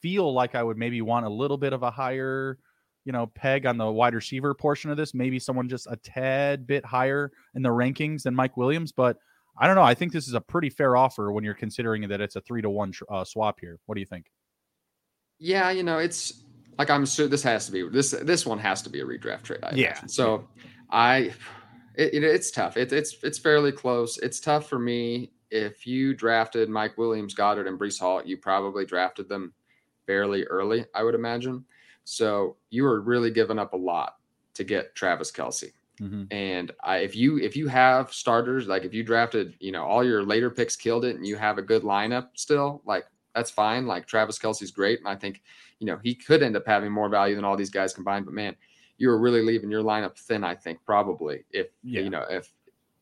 feel like I would maybe want a little bit of a higher, you know, peg on the wide receiver portion of this. Maybe someone just a tad bit higher in the rankings than Mike Williams, but I don't know. I think this is a pretty fair offer when you're considering that it's a three to one uh, swap here. What do you think? Yeah, you know, it's like I'm sure this has to be this this one has to be a redraft trade. I yeah. Imagine. So I, it, it, it's tough. It, it's it's fairly close. It's tough for me. If you drafted Mike Williams, Goedert, and Breece Hall, you probably drafted them fairly early, I would imagine. So you were really giving up a lot to get Travis Kelce. Mm-hmm. And I, if you if you have starters, like if you drafted, you know, all your later picks killed it, and you have a good lineup still, like that's fine. Like Travis Kelce's great, and I think you know he could end up having more value than all these guys combined. But man, you were really leaving your lineup thin. I think probably if yeah. you know if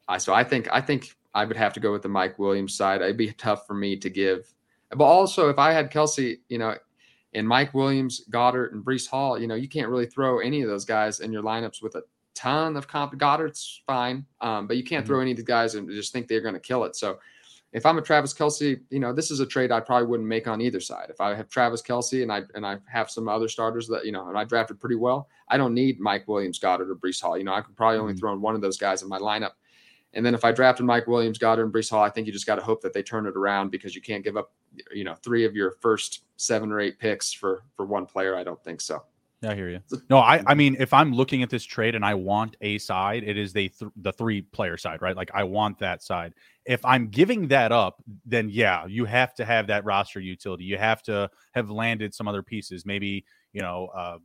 I so I think I think I would have to go with the Mike Williams side. It'd be tough for me to give, but also if I had Kelce, you know, and Mike Williams, Goedert, and Breece Hall, you know, you can't really throw any of those guys in your lineups with a ton of comp. Goedert's fine, um, but you can't mm-hmm. throw any of the guys and just think they're going to kill it. So if I'm a Travis Kelce, you know, this is a trade I probably wouldn't make on either side. If I have Travis Kelce and I and I have some other starters that you know, and I drafted pretty well, I don't need Mike Williams, Goedert, or Breece Hall. You know, I could probably only mm-hmm. throw in one of those guys in my lineup. And then if I drafted Mike Williams, Goedert, and Breece Hall, I think you just got to hope that they turn it around because you can't give up, you know, three of your first seven or eight picks for for one player. I don't think so. I hear you. No, I, I mean, if I'm looking at this trade and I want a side, it is the th- the three player side, right? Like I want that side. If I'm giving that up, then yeah, you have to have that roster utility. You have to have landed some other pieces, maybe you know uh,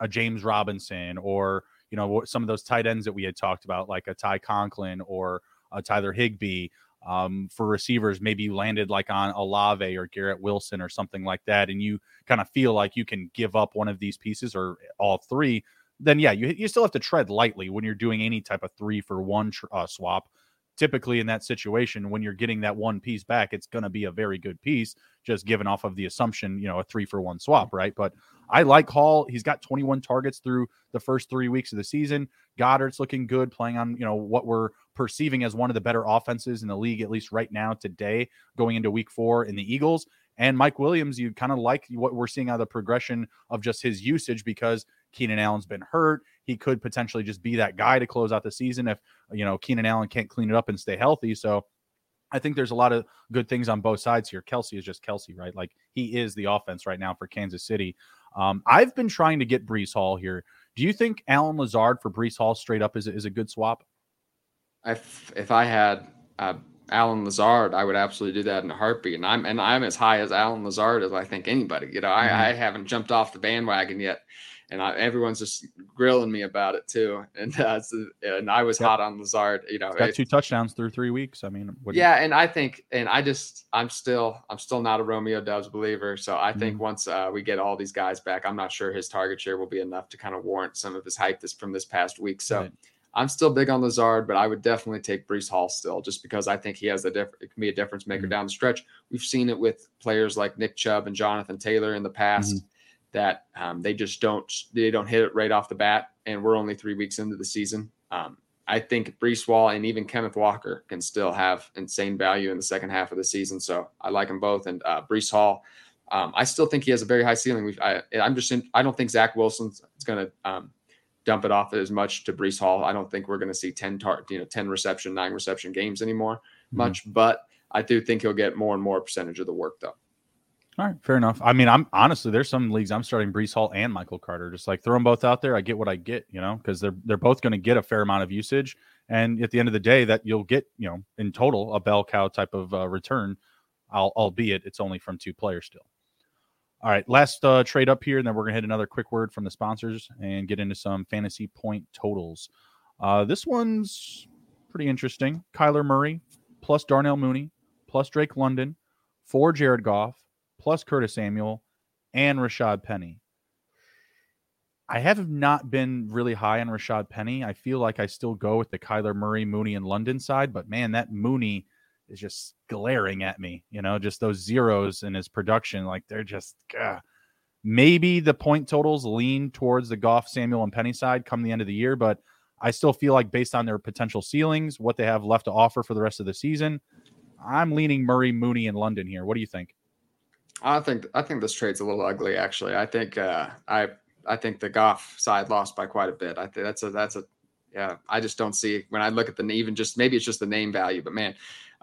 a James Robinson or you know some of those tight ends that we had talked about, like a Ty Conklin or a Tyler Higbee. Um, for receivers, maybe you landed like on Olave or Garrett Wilson or something like that, and you kind of feel like you can give up one of these pieces or all three, then yeah, you you still have to tread lightly when you're doing any type of three for one tr- uh, swap. Typically, in that situation, when you're getting that one piece back, it's going to be a very good piece, just given off of the assumption, you know, a three for one swap, right? But I like Hall. He's got 21 targets through the first three weeks of the season. Goedert's looking good, playing on you know what we're perceiving as one of the better offenses in the league, at least right now today, going into Week Four in the Eagles. And Mike Williams, you kind of like what we're seeing out of the progression of just his usage because Keenan Allen's been hurt. He could potentially just be that guy to close out the season if you know Keenan Allen can't clean it up and stay healthy. So I think there's a lot of good things on both sides here. Kelce is just Kelce, right? Like he is the offense right now for Kansas City. Um, I've been trying to get Breece Hall here. Do you think Allen Lazard for Breece Hall straight up is, is a good swap? If if I had uh, Allen Lazard, I would absolutely do that in a heartbeat. And I'm and I'm as high as Allen Lazard as I think anybody. You know, mm-hmm. I, I haven't jumped off the bandwagon yet and I, everyone's just grilling me about it too. And uh, so, and I was yep. hot on Lazard. You know, got two touchdowns through three weeks. I mean, yeah, you... and I think, and I just, I'm still, I'm still not a Romeo Doubs believer. So I think mm-hmm. once uh, we get all these guys back, I'm not sure his target share will be enough to kind of warrant some of his hype this from this past week. So. Right. I'm still big on Lazard, but I would definitely take Breece Hall still, just because I think he has a different. It can be a difference maker mm-hmm. down the stretch. We've seen it with players like Nick Chubb and Jonathan Taylor in the past. Mm-hmm that um, they just don't they don't hit it right off the bat, and we're only three weeks into the season. Um, I think Breece Hall and even Kenneth Walker can still have insane value in the second half of the season. So I like them both. And uh, Breece Hall, um, I still think he has a very high ceiling. I, am just in, I don't think Zach Wilson's going to um, dump it off as much to Breece Hall. I don't think we're going to see 10 tar- you know 10 reception, nine reception games anymore mm-hmm. much, but I do think he'll get more and more percentage of the work though. All right, fair enough. I mean, I'm honestly there's some leagues I'm starting Breece Hall and Michael Carter. Just like throw them both out there. I get what I get, you know, because they're they're both going to get a fair amount of usage, and at the end of the day, that you'll get, you know, in total a bell cow type of uh, return, albeit it's only from two players still. All right, last uh, trade up here, and then we're gonna hit another quick word from the sponsors and get into some fantasy point totals. Uh, this one's pretty interesting. Kyler Murray plus Darnell Mooney plus Drake London for Jared Goff plus Curtis Samuel and Rashaad Penny. I have not been really high on Rashaad Penny. I feel like I still go with the Kyler Murray, Mooney, and London side, but man, that Mooney is just glaring at me. You know, just those zeros in his production, like they're just. Ugh. Maybe the point totals lean towards the Goff, Samuel, and Penny side come the end of the year, but I still feel like based on their potential ceilings, what they have left to offer for the rest of the season, I'm leaning Murray, Mooney, and London here. What do you think? I think I think this trade's a little ugly. Actually, I think uh, I I think the Goff side lost by quite a bit. I think that's a that's a yeah. I just don't see when I look at the even just maybe it's just the name value, but man,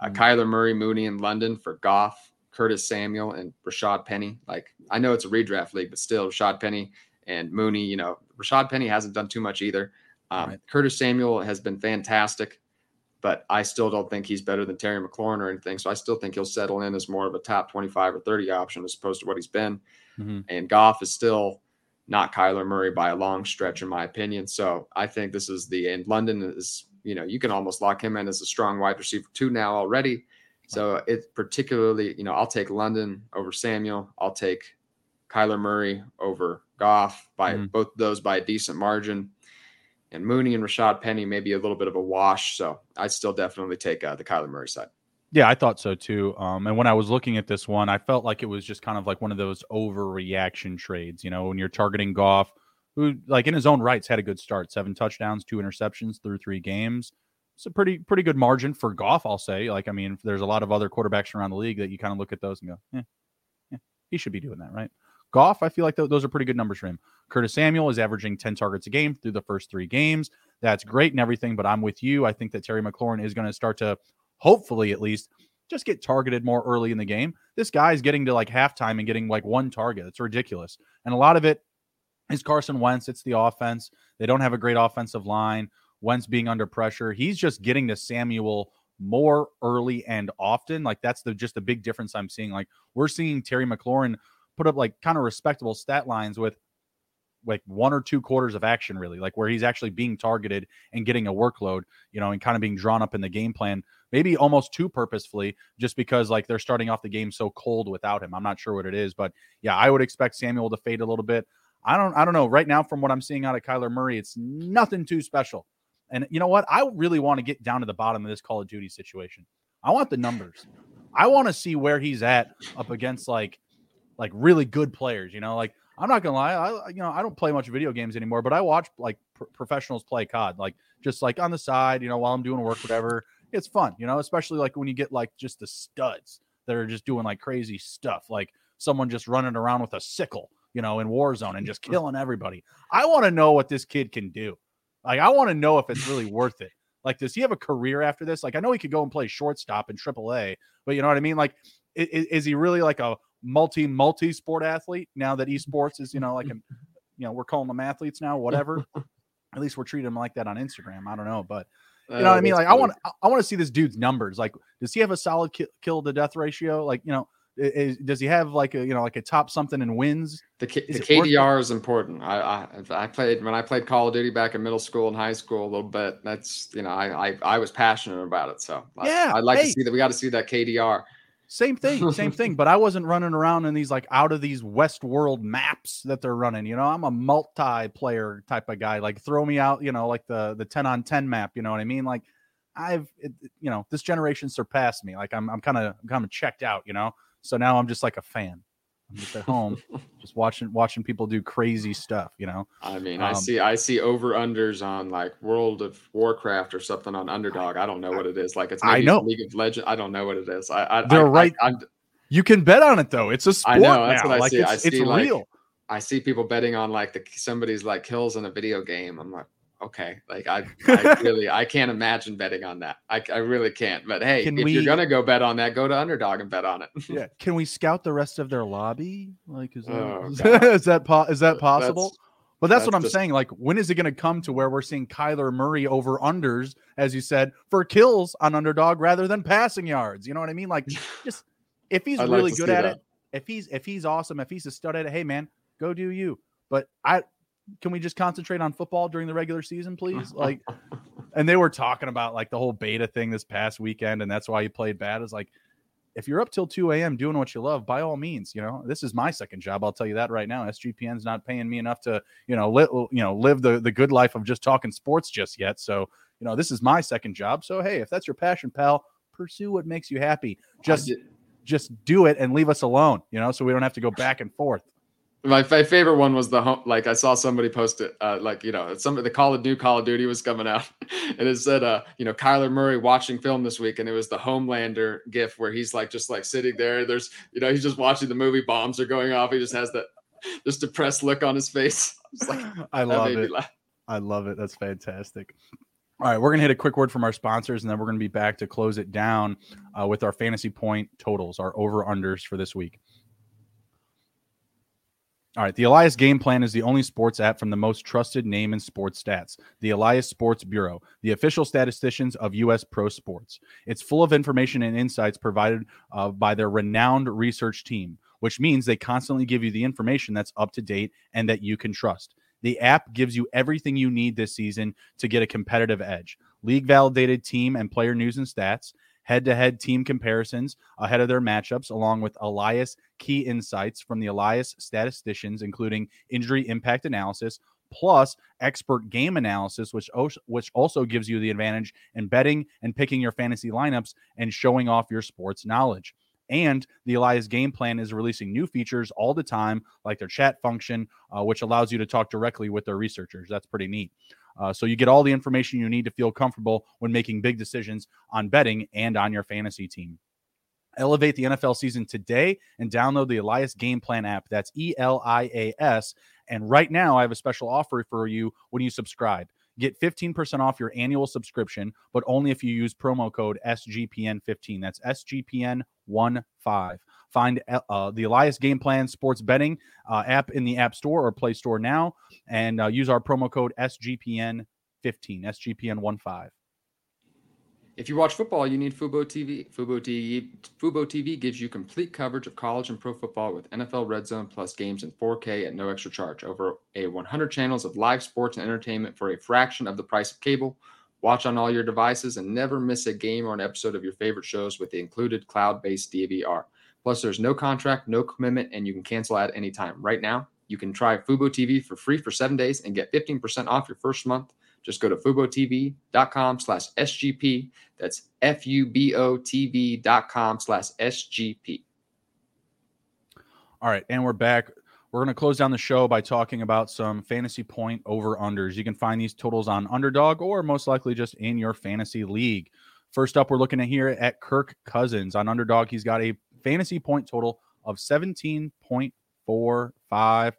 uh, mm-hmm. Kyler Murray, Mooney in London for Goff, Curtis Samuel, and Rashaad Penny. Like I know it's a redraft league, but still Rashaad Penny and Mooney. You know, Rashaad Penny hasn't done too much either. Um, right. Curtis Samuel has been fantastic but I still don't think he's better than Terry McLaurin or anything. So I still think he'll settle in as more of a top 25 or 30 option as opposed to what he's been. Mm-hmm. And Goff is still not Kyler Murray by a long stretch, in my opinion. So I think this is the and London is, you know, you can almost lock him in as a strong wide receiver two now already. So it's particularly, you know, I'll take London over Samuel. I'll take Kyler Murray over Goff by mm-hmm. both those by a decent margin and Mooney and Rashaad Penny may be a little bit of a wash. So I'd still definitely take uh, the Kyler Murray side. Yeah, I thought so too. Um, and when I was looking at this one, I felt like it was just kind of like one of those overreaction trades. You know, when you're targeting Goff, who like in his own rights had a good start, seven touchdowns, two interceptions through three games. It's a pretty pretty good margin for Goff, I'll say. Like, I mean, there's a lot of other quarterbacks around the league that you kind of look at those and go, yeah, yeah, he should be doing that, right? Goff, I feel like th- those are pretty good numbers for him. Curtis Samuel is averaging 10 targets a game through the first three games. That's great and everything, but I'm with you. I think that Terry McLaurin is going to start to, hopefully at least, just get targeted more early in the game. This guy's getting to like halftime and getting like one target. It's ridiculous. And a lot of it is Carson Wentz. It's the offense. They don't have a great offensive line. Wentz being under pressure. He's just getting to Samuel more early and often. Like that's the just the big difference I'm seeing. Like we're seeing Terry McLaurin put up like kind of respectable stat lines with like one or two quarters of action really like where he's actually being targeted and getting a workload you know and kind of being drawn up in the game plan maybe almost too purposefully just because like they're starting off the game so cold without him i'm not sure what it is but yeah i would expect samuel to fade a little bit i don't i don't know. Right now from what i'm seeing out of kyler murray it's nothing too special. And you know what? I really want to get down to the bottom of this call of duty situation. I want the numbers. I want to see where he's at up against like like really good players. You know, like I'm not gonna lie, I you know I don't play much video games anymore, but I watch like pr- professionals play COD, like just like on the side, you know, while I'm doing work, whatever. It's fun, you know, especially like when you get like just the studs that are just doing like crazy stuff, like someone just running around with a sickle, you know, in Warzone and just killing everybody. I want to know what this kid can do. Like, I want to know if it's really worth it. Like, does he have a career after this? Like, I know he could go and play shortstop in AAA, but you know what I mean? Like, is, is he really like a multi multi sport athlete now that esports is you know like an you know we're calling them athletes now whatever at least we're treating them like that on instagram i don't know but you know oh, what i mean like i want i want to see this dude's numbers like does he have a solid ki- kill to death ratio like you know is, does he have like a you know like a top something in wins the, K- the kdr is important I, I i played when i played call of duty back in middle school and high school a little bit that's you know i i, I was passionate about it so yeah I, would like hey. to see that we got to see that kdr same thing, same thing. But I wasn't running around in these like out of these West World maps that they're running. You know, I'm a multiplayer type of guy. Like throw me out, you know, like the the 10 on 10 map. You know what I mean? Like I've, it, you know, this generation surpassed me. Like I'm, I'm kind of, kind of checked out. You know, so now I'm just like a fan. I'm just at home, just watching watching people do crazy stuff. You know. I mean, um, I see I see over unders on like World of Warcraft or something on Underdog. I don't know what it is. Like it's I know League of Legends. I don't know what it is. I, I they're right. You can bet on it though. It's a sport. I know. That's now. what I like, see. It's, I see it's like, real. I see people betting on like the somebody's like kills in a video game. I'm like, okay like i, I really i can't imagine betting on that i, I really can't but hey Can if we, you're gonna go bet on that go to underdog and bet on it yeah can we scout the rest of their lobby like is that oh, is, that, is that po- is that possible that's, but that's, that's what I'm just, saying. Like, when is it going to come to where we're seeing Kyler Murray over unders, as you said, for kills on underdog rather than passing yards? You know what I mean? Like, just if he's really like good at that. it, if he's if he's awesome, if he's a stud at it, hey man, go do you. But I can we just concentrate on football during the regular season, please? Like, and they were talking about like the whole beta thing this past weekend, and that's why you played bad. Is like, if you're up till 2 a.m. doing what you love, by all means, you know, this is my second job. I'll tell you that right now. SGPN's not paying me enough to, you know, li- you know, live the, the good life of just talking sports just yet. So, you know, this is my second job. So, hey, if that's your passion, pal, pursue what makes you happy. Just, just do it and leave us alone, you know, so we don't have to go back and forth. My, my favorite one was the home. Like I saw somebody post it. Uh, like you know, some of the Call of new Call of Duty was coming out, and it said, uh, you know, Kyler Murray watching film this week, and it was the Homelander gif where he's like just like sitting there. There's you know he's just watching the movie. Bombs are going off. He just has that just depressed look on his face. Like, I love it. I love it. That's fantastic. All right, we're going to hit a quick word from our sponsors, and then we're going to be back to close it down uh, with our fantasy point totals, our over unders for this week. All right, the Elias Game Plan is the only sports app from the most trusted name in sports stats, the Elias Sports Bureau, the official statisticians of U.S. pro sports. It's full of information and insights provided uh, by their renowned research team, which means they constantly give you the information that's up to date and that you can trust. The app gives you everything you need this season to get a competitive edge league validated team and player news and stats, head to head team comparisons ahead of their matchups, along with Elias key insights from the Elias statisticians, including injury impact analysis, plus expert game analysis, which which also gives you the advantage in betting and picking your fantasy lineups and showing off your sports knowledge. And the Elias game plan is releasing new features all the time, like their chat function, uh, which allows you to talk directly with their researchers. That's pretty neat. Uh, so you get all the information you need to feel comfortable when making big decisions on betting and on your fantasy team. Elevate the NFL season today and download the Elias Game Plan app. That's E L I A S. And right now, I have a special offer for you when you subscribe. Get 15% off your annual subscription, but only if you use promo code SGPN15. That's SGPN15. Find uh, the Elias Game Plan Sports Betting uh, app in the App Store or Play Store now and uh, use our promo code SGPN15, SGPN15. If you watch football, you need Fubo TV. Fubo TV. Fubo TV gives you complete coverage of college and pro football with NFL Red Zone plus games in 4K at no extra charge. Over a 100 channels of live sports and entertainment for a fraction of the price of cable. Watch on all your devices and never miss a game or an episode of your favorite shows with the included cloud-based DVR. Plus, there's no contract, no commitment, and you can cancel at any time. Right now, you can try Fubo TV for free for seven days and get 15% off your first month. Just go to FuboTV.com slash SGP. That's F-U-B-O-T-V dot com slash SGP. All right, and we're back. We're going to close down the show by talking about some fantasy point over unders. You can find these totals on Underdog or most likely just in your fantasy league. First up, we're looking at here at Kirk Cousins on Underdog. He's got a fantasy point total of 17.45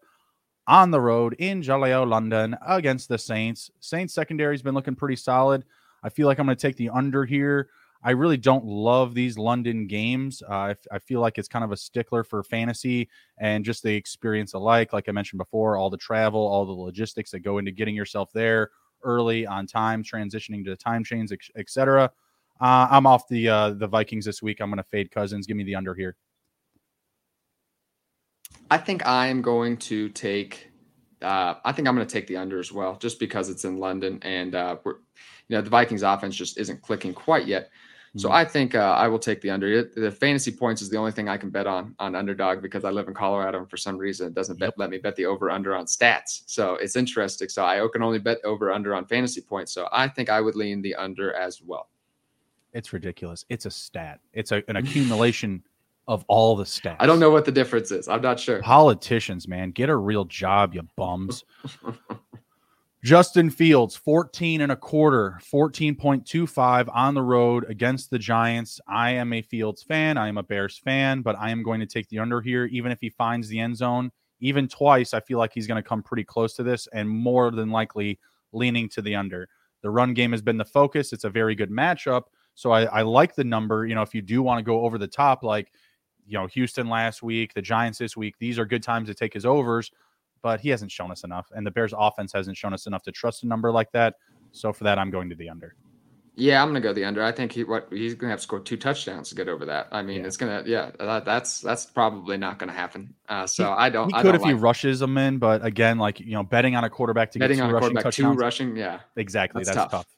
on the road in Jaleo, London against the Saints. Saints secondary has been looking pretty solid. I feel like I'm going to take the under here. I really don't love these London games. Uh, I, feel like it's kind of a stickler for fantasy and just the experience alike. Like I mentioned before, all the travel, all the logistics that go into getting yourself there early on time, transitioning to the time chains, etc. Uh, I'm off the uh, the Vikings this week. I'm going to fade Cousins. Give me the under here. I think I'm going to take. Uh, I think I'm going to take the under as well, just because it's in London and uh, we're, you know, the Vikings offense just isn't clicking quite yet. So mm-hmm. I think uh, I will take the under. The fantasy points is the only thing I can bet on on underdog because I live in Colorado and for some reason it doesn't yep. let me bet the over under on stats. So it's interesting. So I can only bet over under on fantasy points. So I think I would lean the under as well. It's ridiculous. It's a stat. It's a, an accumulation of all the stats. I don't know what the difference is. I'm not sure. Politicians, man, get a real job, you bums. Justin Fields, 14 and a quarter, 14.25 on the road against the Giants. I am a Fields fan. I am a Bears fan, but I am going to take the under here, even if he finds the end zone. Even twice, I feel like he's going to come pretty close to this and more than likely leaning to the under. The run game has been the focus. It's a very good matchup. So I, I like the number. You know, if you do want to go over the top, like, you know, Houston last week, the Giants this week, these are good times to take his overs, but he hasn't shown us enough. And the Bears offense hasn't shown us enough to trust a number like that. So for that, I'm going to the under. Yeah, I'm gonna go the under. I think he what he's gonna have to score two touchdowns to get over that. I mean, yeah. it's gonna yeah, that, that's that's probably not gonna happen. Uh, so he, I don't. He I could don't if like he rushes them in, but again, like you know, betting on a quarterback to betting get on a quarterback two rushing, yeah, exactly. That's, that's tough. tough.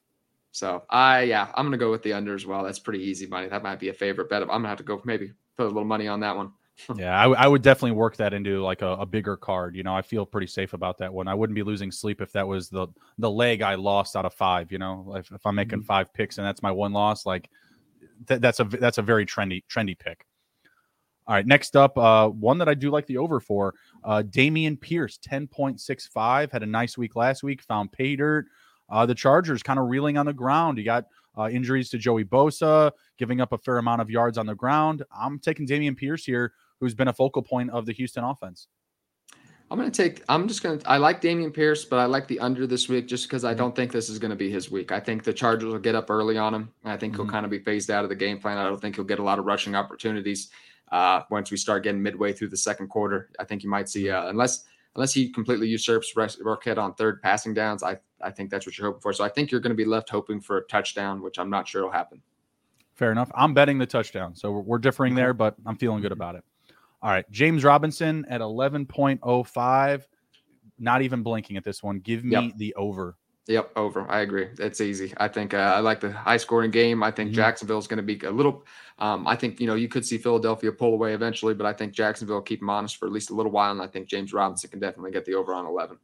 So I yeah, I'm gonna go with the under as well. That's pretty easy money. That might be a favorite bet. I'm gonna have to go maybe put a little money on that one. yeah, I, w- I would definitely work that into like a, a, bigger card. You know, I feel pretty safe about that one. I wouldn't be losing sleep if that was the the leg I lost out of five. You know, if, if I'm making mm-hmm. five picks and that's my one loss, like th- that's a that's a very trendy trendy pick. All right, next up, uh, one that I do like the over for, uh, Dameon Pierce, 10.65. Had a nice week last week, found pay dirt. Uh, the Chargers kind of reeling on the ground. You got uh, injuries to Joey Bosa, giving up a fair amount of yards on the ground. I'm taking Dameon Pierce here, who's been a focal point of the Houston offense. I'm going to take, I'm just going to, I like Dameon Pierce, but I like the under this week just because I mm-hmm. don't think this is going to be his week. I think the Chargers will get up early on him. I think mm-hmm. he'll kind of be phased out of the game plan. I don't think he'll get a lot of rushing opportunities uh, once we start getting midway through the second quarter. I think you might see, uh, unless, unless he completely usurps Burkhead on third passing downs, I, I think that's what you're hoping for. So I think you're going to be left hoping for a touchdown, which I'm not sure will happen. Fair enough. I'm betting the touchdown. So we're, we're differing mm-hmm. there, but I'm feeling good about it. All right. James Robinson at 11.05 not even blinking at this one. Give me yep. the over. Yep, over. I agree. It's easy. I think uh, I like the high scoring game. I think mm-hmm. Jacksonville is going to be a little. Um, I think you know you could see Philadelphia pull away eventually, but I think Jacksonville keep them honest for at least a little while, and I think James Robinson can definitely get the over on eleven.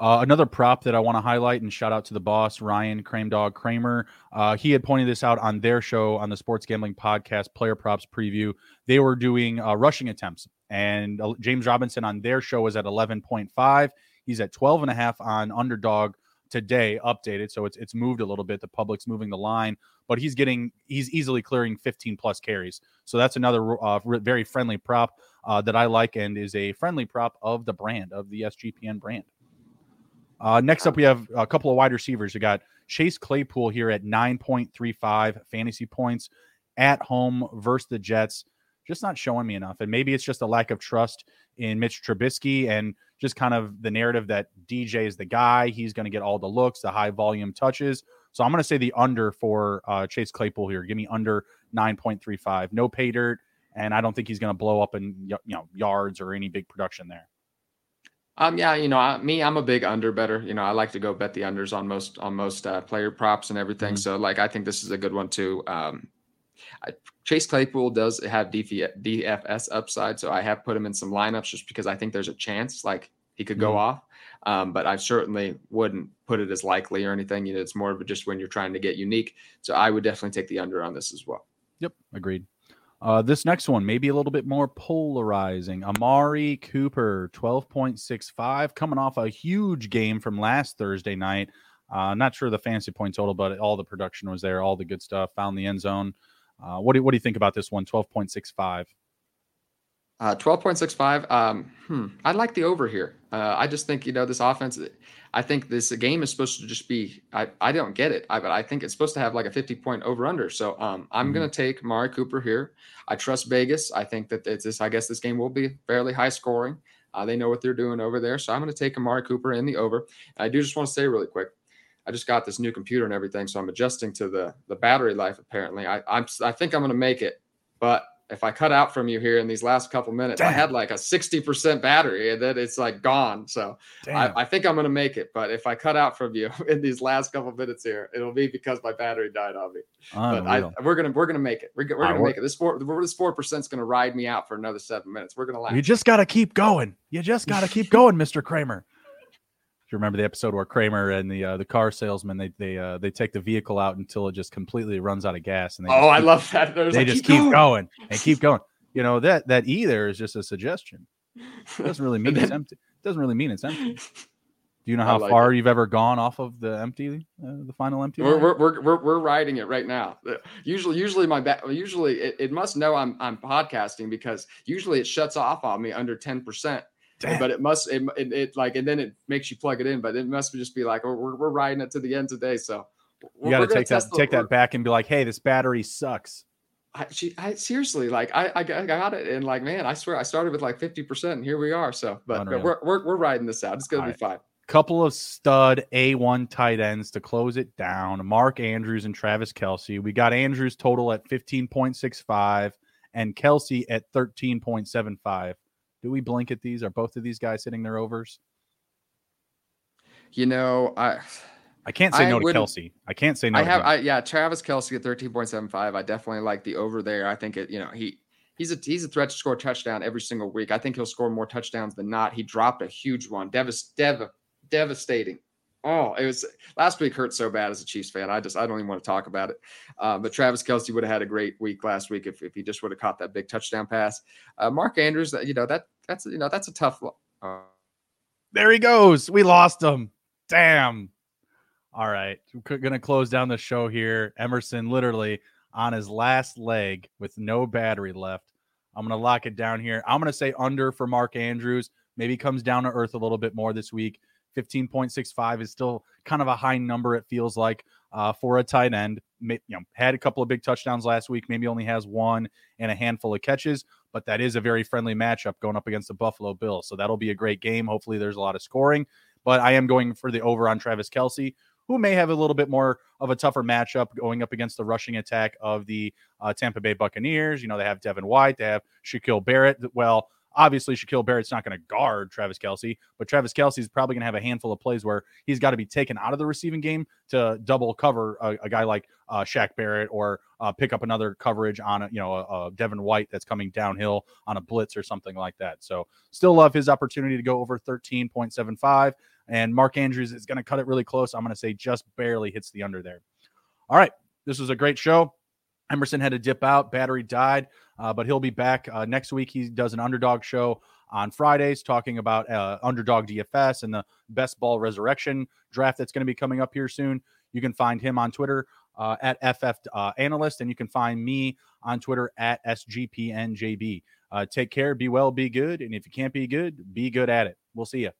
Uh, another prop that I want to highlight and shout out to the boss, Ryan Dog Kramer. Uh, he had pointed this out on their show on the Sports Gambling Podcast Player Props Preview. They were doing uh, rushing attempts, and uh, James Robinson on their show was at 11.5. He's at 12 and a half on underdog today, updated. So it's it's moved a little bit. The public's moving the line, but he's getting he's easily clearing 15 plus carries. So that's another uh, very friendly prop uh, that I like and is a friendly prop of the brand of the SGPN brand. Uh, next up, we have a couple of wide receivers. We got Chase Claypool here at 9.35 fantasy points at home versus the Jets. Just not showing me enough. And maybe it's just a lack of trust in Mitch Trubisky and just kind of the narrative that DJ is the guy. He's going to get all the looks, the high volume touches. So I'm going to say the under for uh, Chase Claypool here. Give me under 9.35. No pay dirt. And I don't think he's going to blow up in you know yards or any big production there. Um, yeah, you know, I, me, I'm a big under better. You know, I like to go bet the unders on most on most uh, player props and everything. Mm-hmm. So, like, I think this is a good one too. Um, I, Chase Claypool does have DF, DFS upside, so I have put him in some lineups just because I think there's a chance like he could go mm-hmm. off. Um, but I certainly wouldn't put it as likely or anything. You know, it's more of a just when you're trying to get unique. So I would definitely take the under on this as well. Yep, agreed. Uh, this next one may be a little bit more polarizing. Amari Cooper, 12.65, coming off a huge game from last Thursday night. Uh, not sure the fantasy point total, but all the production was there, all the good stuff. Found the end zone. Uh, what do what do you think about this one? 12.65. Uh, 12.65. Um, hmm, I like the over here. Uh, I just think, you know, this offense, I think this game is supposed to just be, I, I don't get it, I, but I think it's supposed to have like a 50 point over under. So um, I'm mm-hmm. going to take Mari Cooper here. I trust Vegas. I think that it's this, I guess this game will be fairly high scoring. Uh, they know what they're doing over there. So I'm going to take Amari Cooper in the over. I do just want to say really quick, I just got this new computer and everything, so I'm adjusting to the the battery life. Apparently, I I'm I think I'm going to make it, but if I cut out from you here in these last couple minutes, Damn. I had like a 60% battery and then it's like gone. So I, I, think I'm going to make it. But if I cut out from you in these last couple minutes here, it'll be because my battery died on me. but I, we're going to, we're going to make it. We're, we're going to make it. This four, this 4% is going to ride me out for another seven minutes. We're going to laugh. You just got to keep going. You just got to keep going, Mr. Kramer you remember the episode where Kramer and the uh, the car salesman they they uh, they take the vehicle out until it just completely runs out of gas and they oh keep, I love that. There's they like, just keep, keep going. and keep going. You know that that either is just a suggestion. It doesn't really mean it's empty. It doesn't really mean it's empty. Do you know how like far it. you've ever gone off of the empty uh, the final empty we're, we're, we're, we're, we're riding it right now. Usually usually my back usually it, it must know I'm I'm podcasting because usually it shuts off on me under 10 percent Damn. But it must it, it, it, like and then it makes you plug it in. But it must just be like oh, we're we're riding it to the end today. So you got to take that take that back and be like, hey, this battery sucks. I, she, I seriously like I, I got it and like man, I swear I started with like fifty percent and here we are. So, but, but we're, we're we're riding this out. It's gonna All be right. fine. Couple of stud A1 tight ends to close it down. Mark Andrews and Travis Kelce. We got Andrews total at 15.65 and Kelce at 13.75. Do we blink at these? Are both of these guys hitting their overs? You know, I I can't say I no to Kelce. I can't say no. I have, I, yeah, Travis Kelce at thirteen point seven five. I definitely like the over there. I think it. You know, he he's a he's a threat to score a touchdown every single week. I think he'll score more touchdowns than not. He dropped a huge one, Devast, dev, devastating, Oh, it was last week hurt so bad as a Chiefs fan. I just I don't even want to talk about it. Uh, but Travis Kelce would have had a great week last week if, if he just would have caught that big touchdown pass. Uh, Mark Andrews, you know that that's you know that's a tough. Uh, there he goes. We lost him. Damn. All right, we're gonna close down the show here. Emerson literally on his last leg with no battery left. I'm gonna lock it down here. I'm gonna say under for Mark Andrews. Maybe comes down to earth a little bit more this week. 15.65 is still kind of a high number, it feels like, uh, for a tight end. You know, had a couple of big touchdowns last week, maybe only has one and a handful of catches, but that is a very friendly matchup going up against the Buffalo Bills. So that'll be a great game. Hopefully, there's a lot of scoring, but I am going for the over on Travis Kelce, who may have a little bit more of a tougher matchup going up against the rushing attack of the uh, Tampa Bay Buccaneers. You know, they have Devin White, they have Shaquille Barrett. Well, Obviously, Shaquille Barrett's not going to guard Travis Kelce, but Travis Kelce is probably going to have a handful of plays where he's got to be taken out of the receiving game to double cover a, a guy like uh, Shaq Barrett or uh, pick up another coverage on a, you know a, a Devin White that's coming downhill on a blitz or something like that. So still love his opportunity to go over 13.75. And Mark Andrews is going to cut it really close. I'm going to say just barely hits the under there. All right. This was a great show. Emerson had to dip out. Battery died, uh, but he'll be back uh, next week. He does an underdog show on Fridays talking about uh, underdog DFS and the best ball resurrection draft that's going to be coming up here soon. You can find him on Twitter uh, at FF uh, Analyst, and you can find me on Twitter at SGPNJB. Uh, take care, be well, be good. And if you can't be good, be good at it. We'll see you.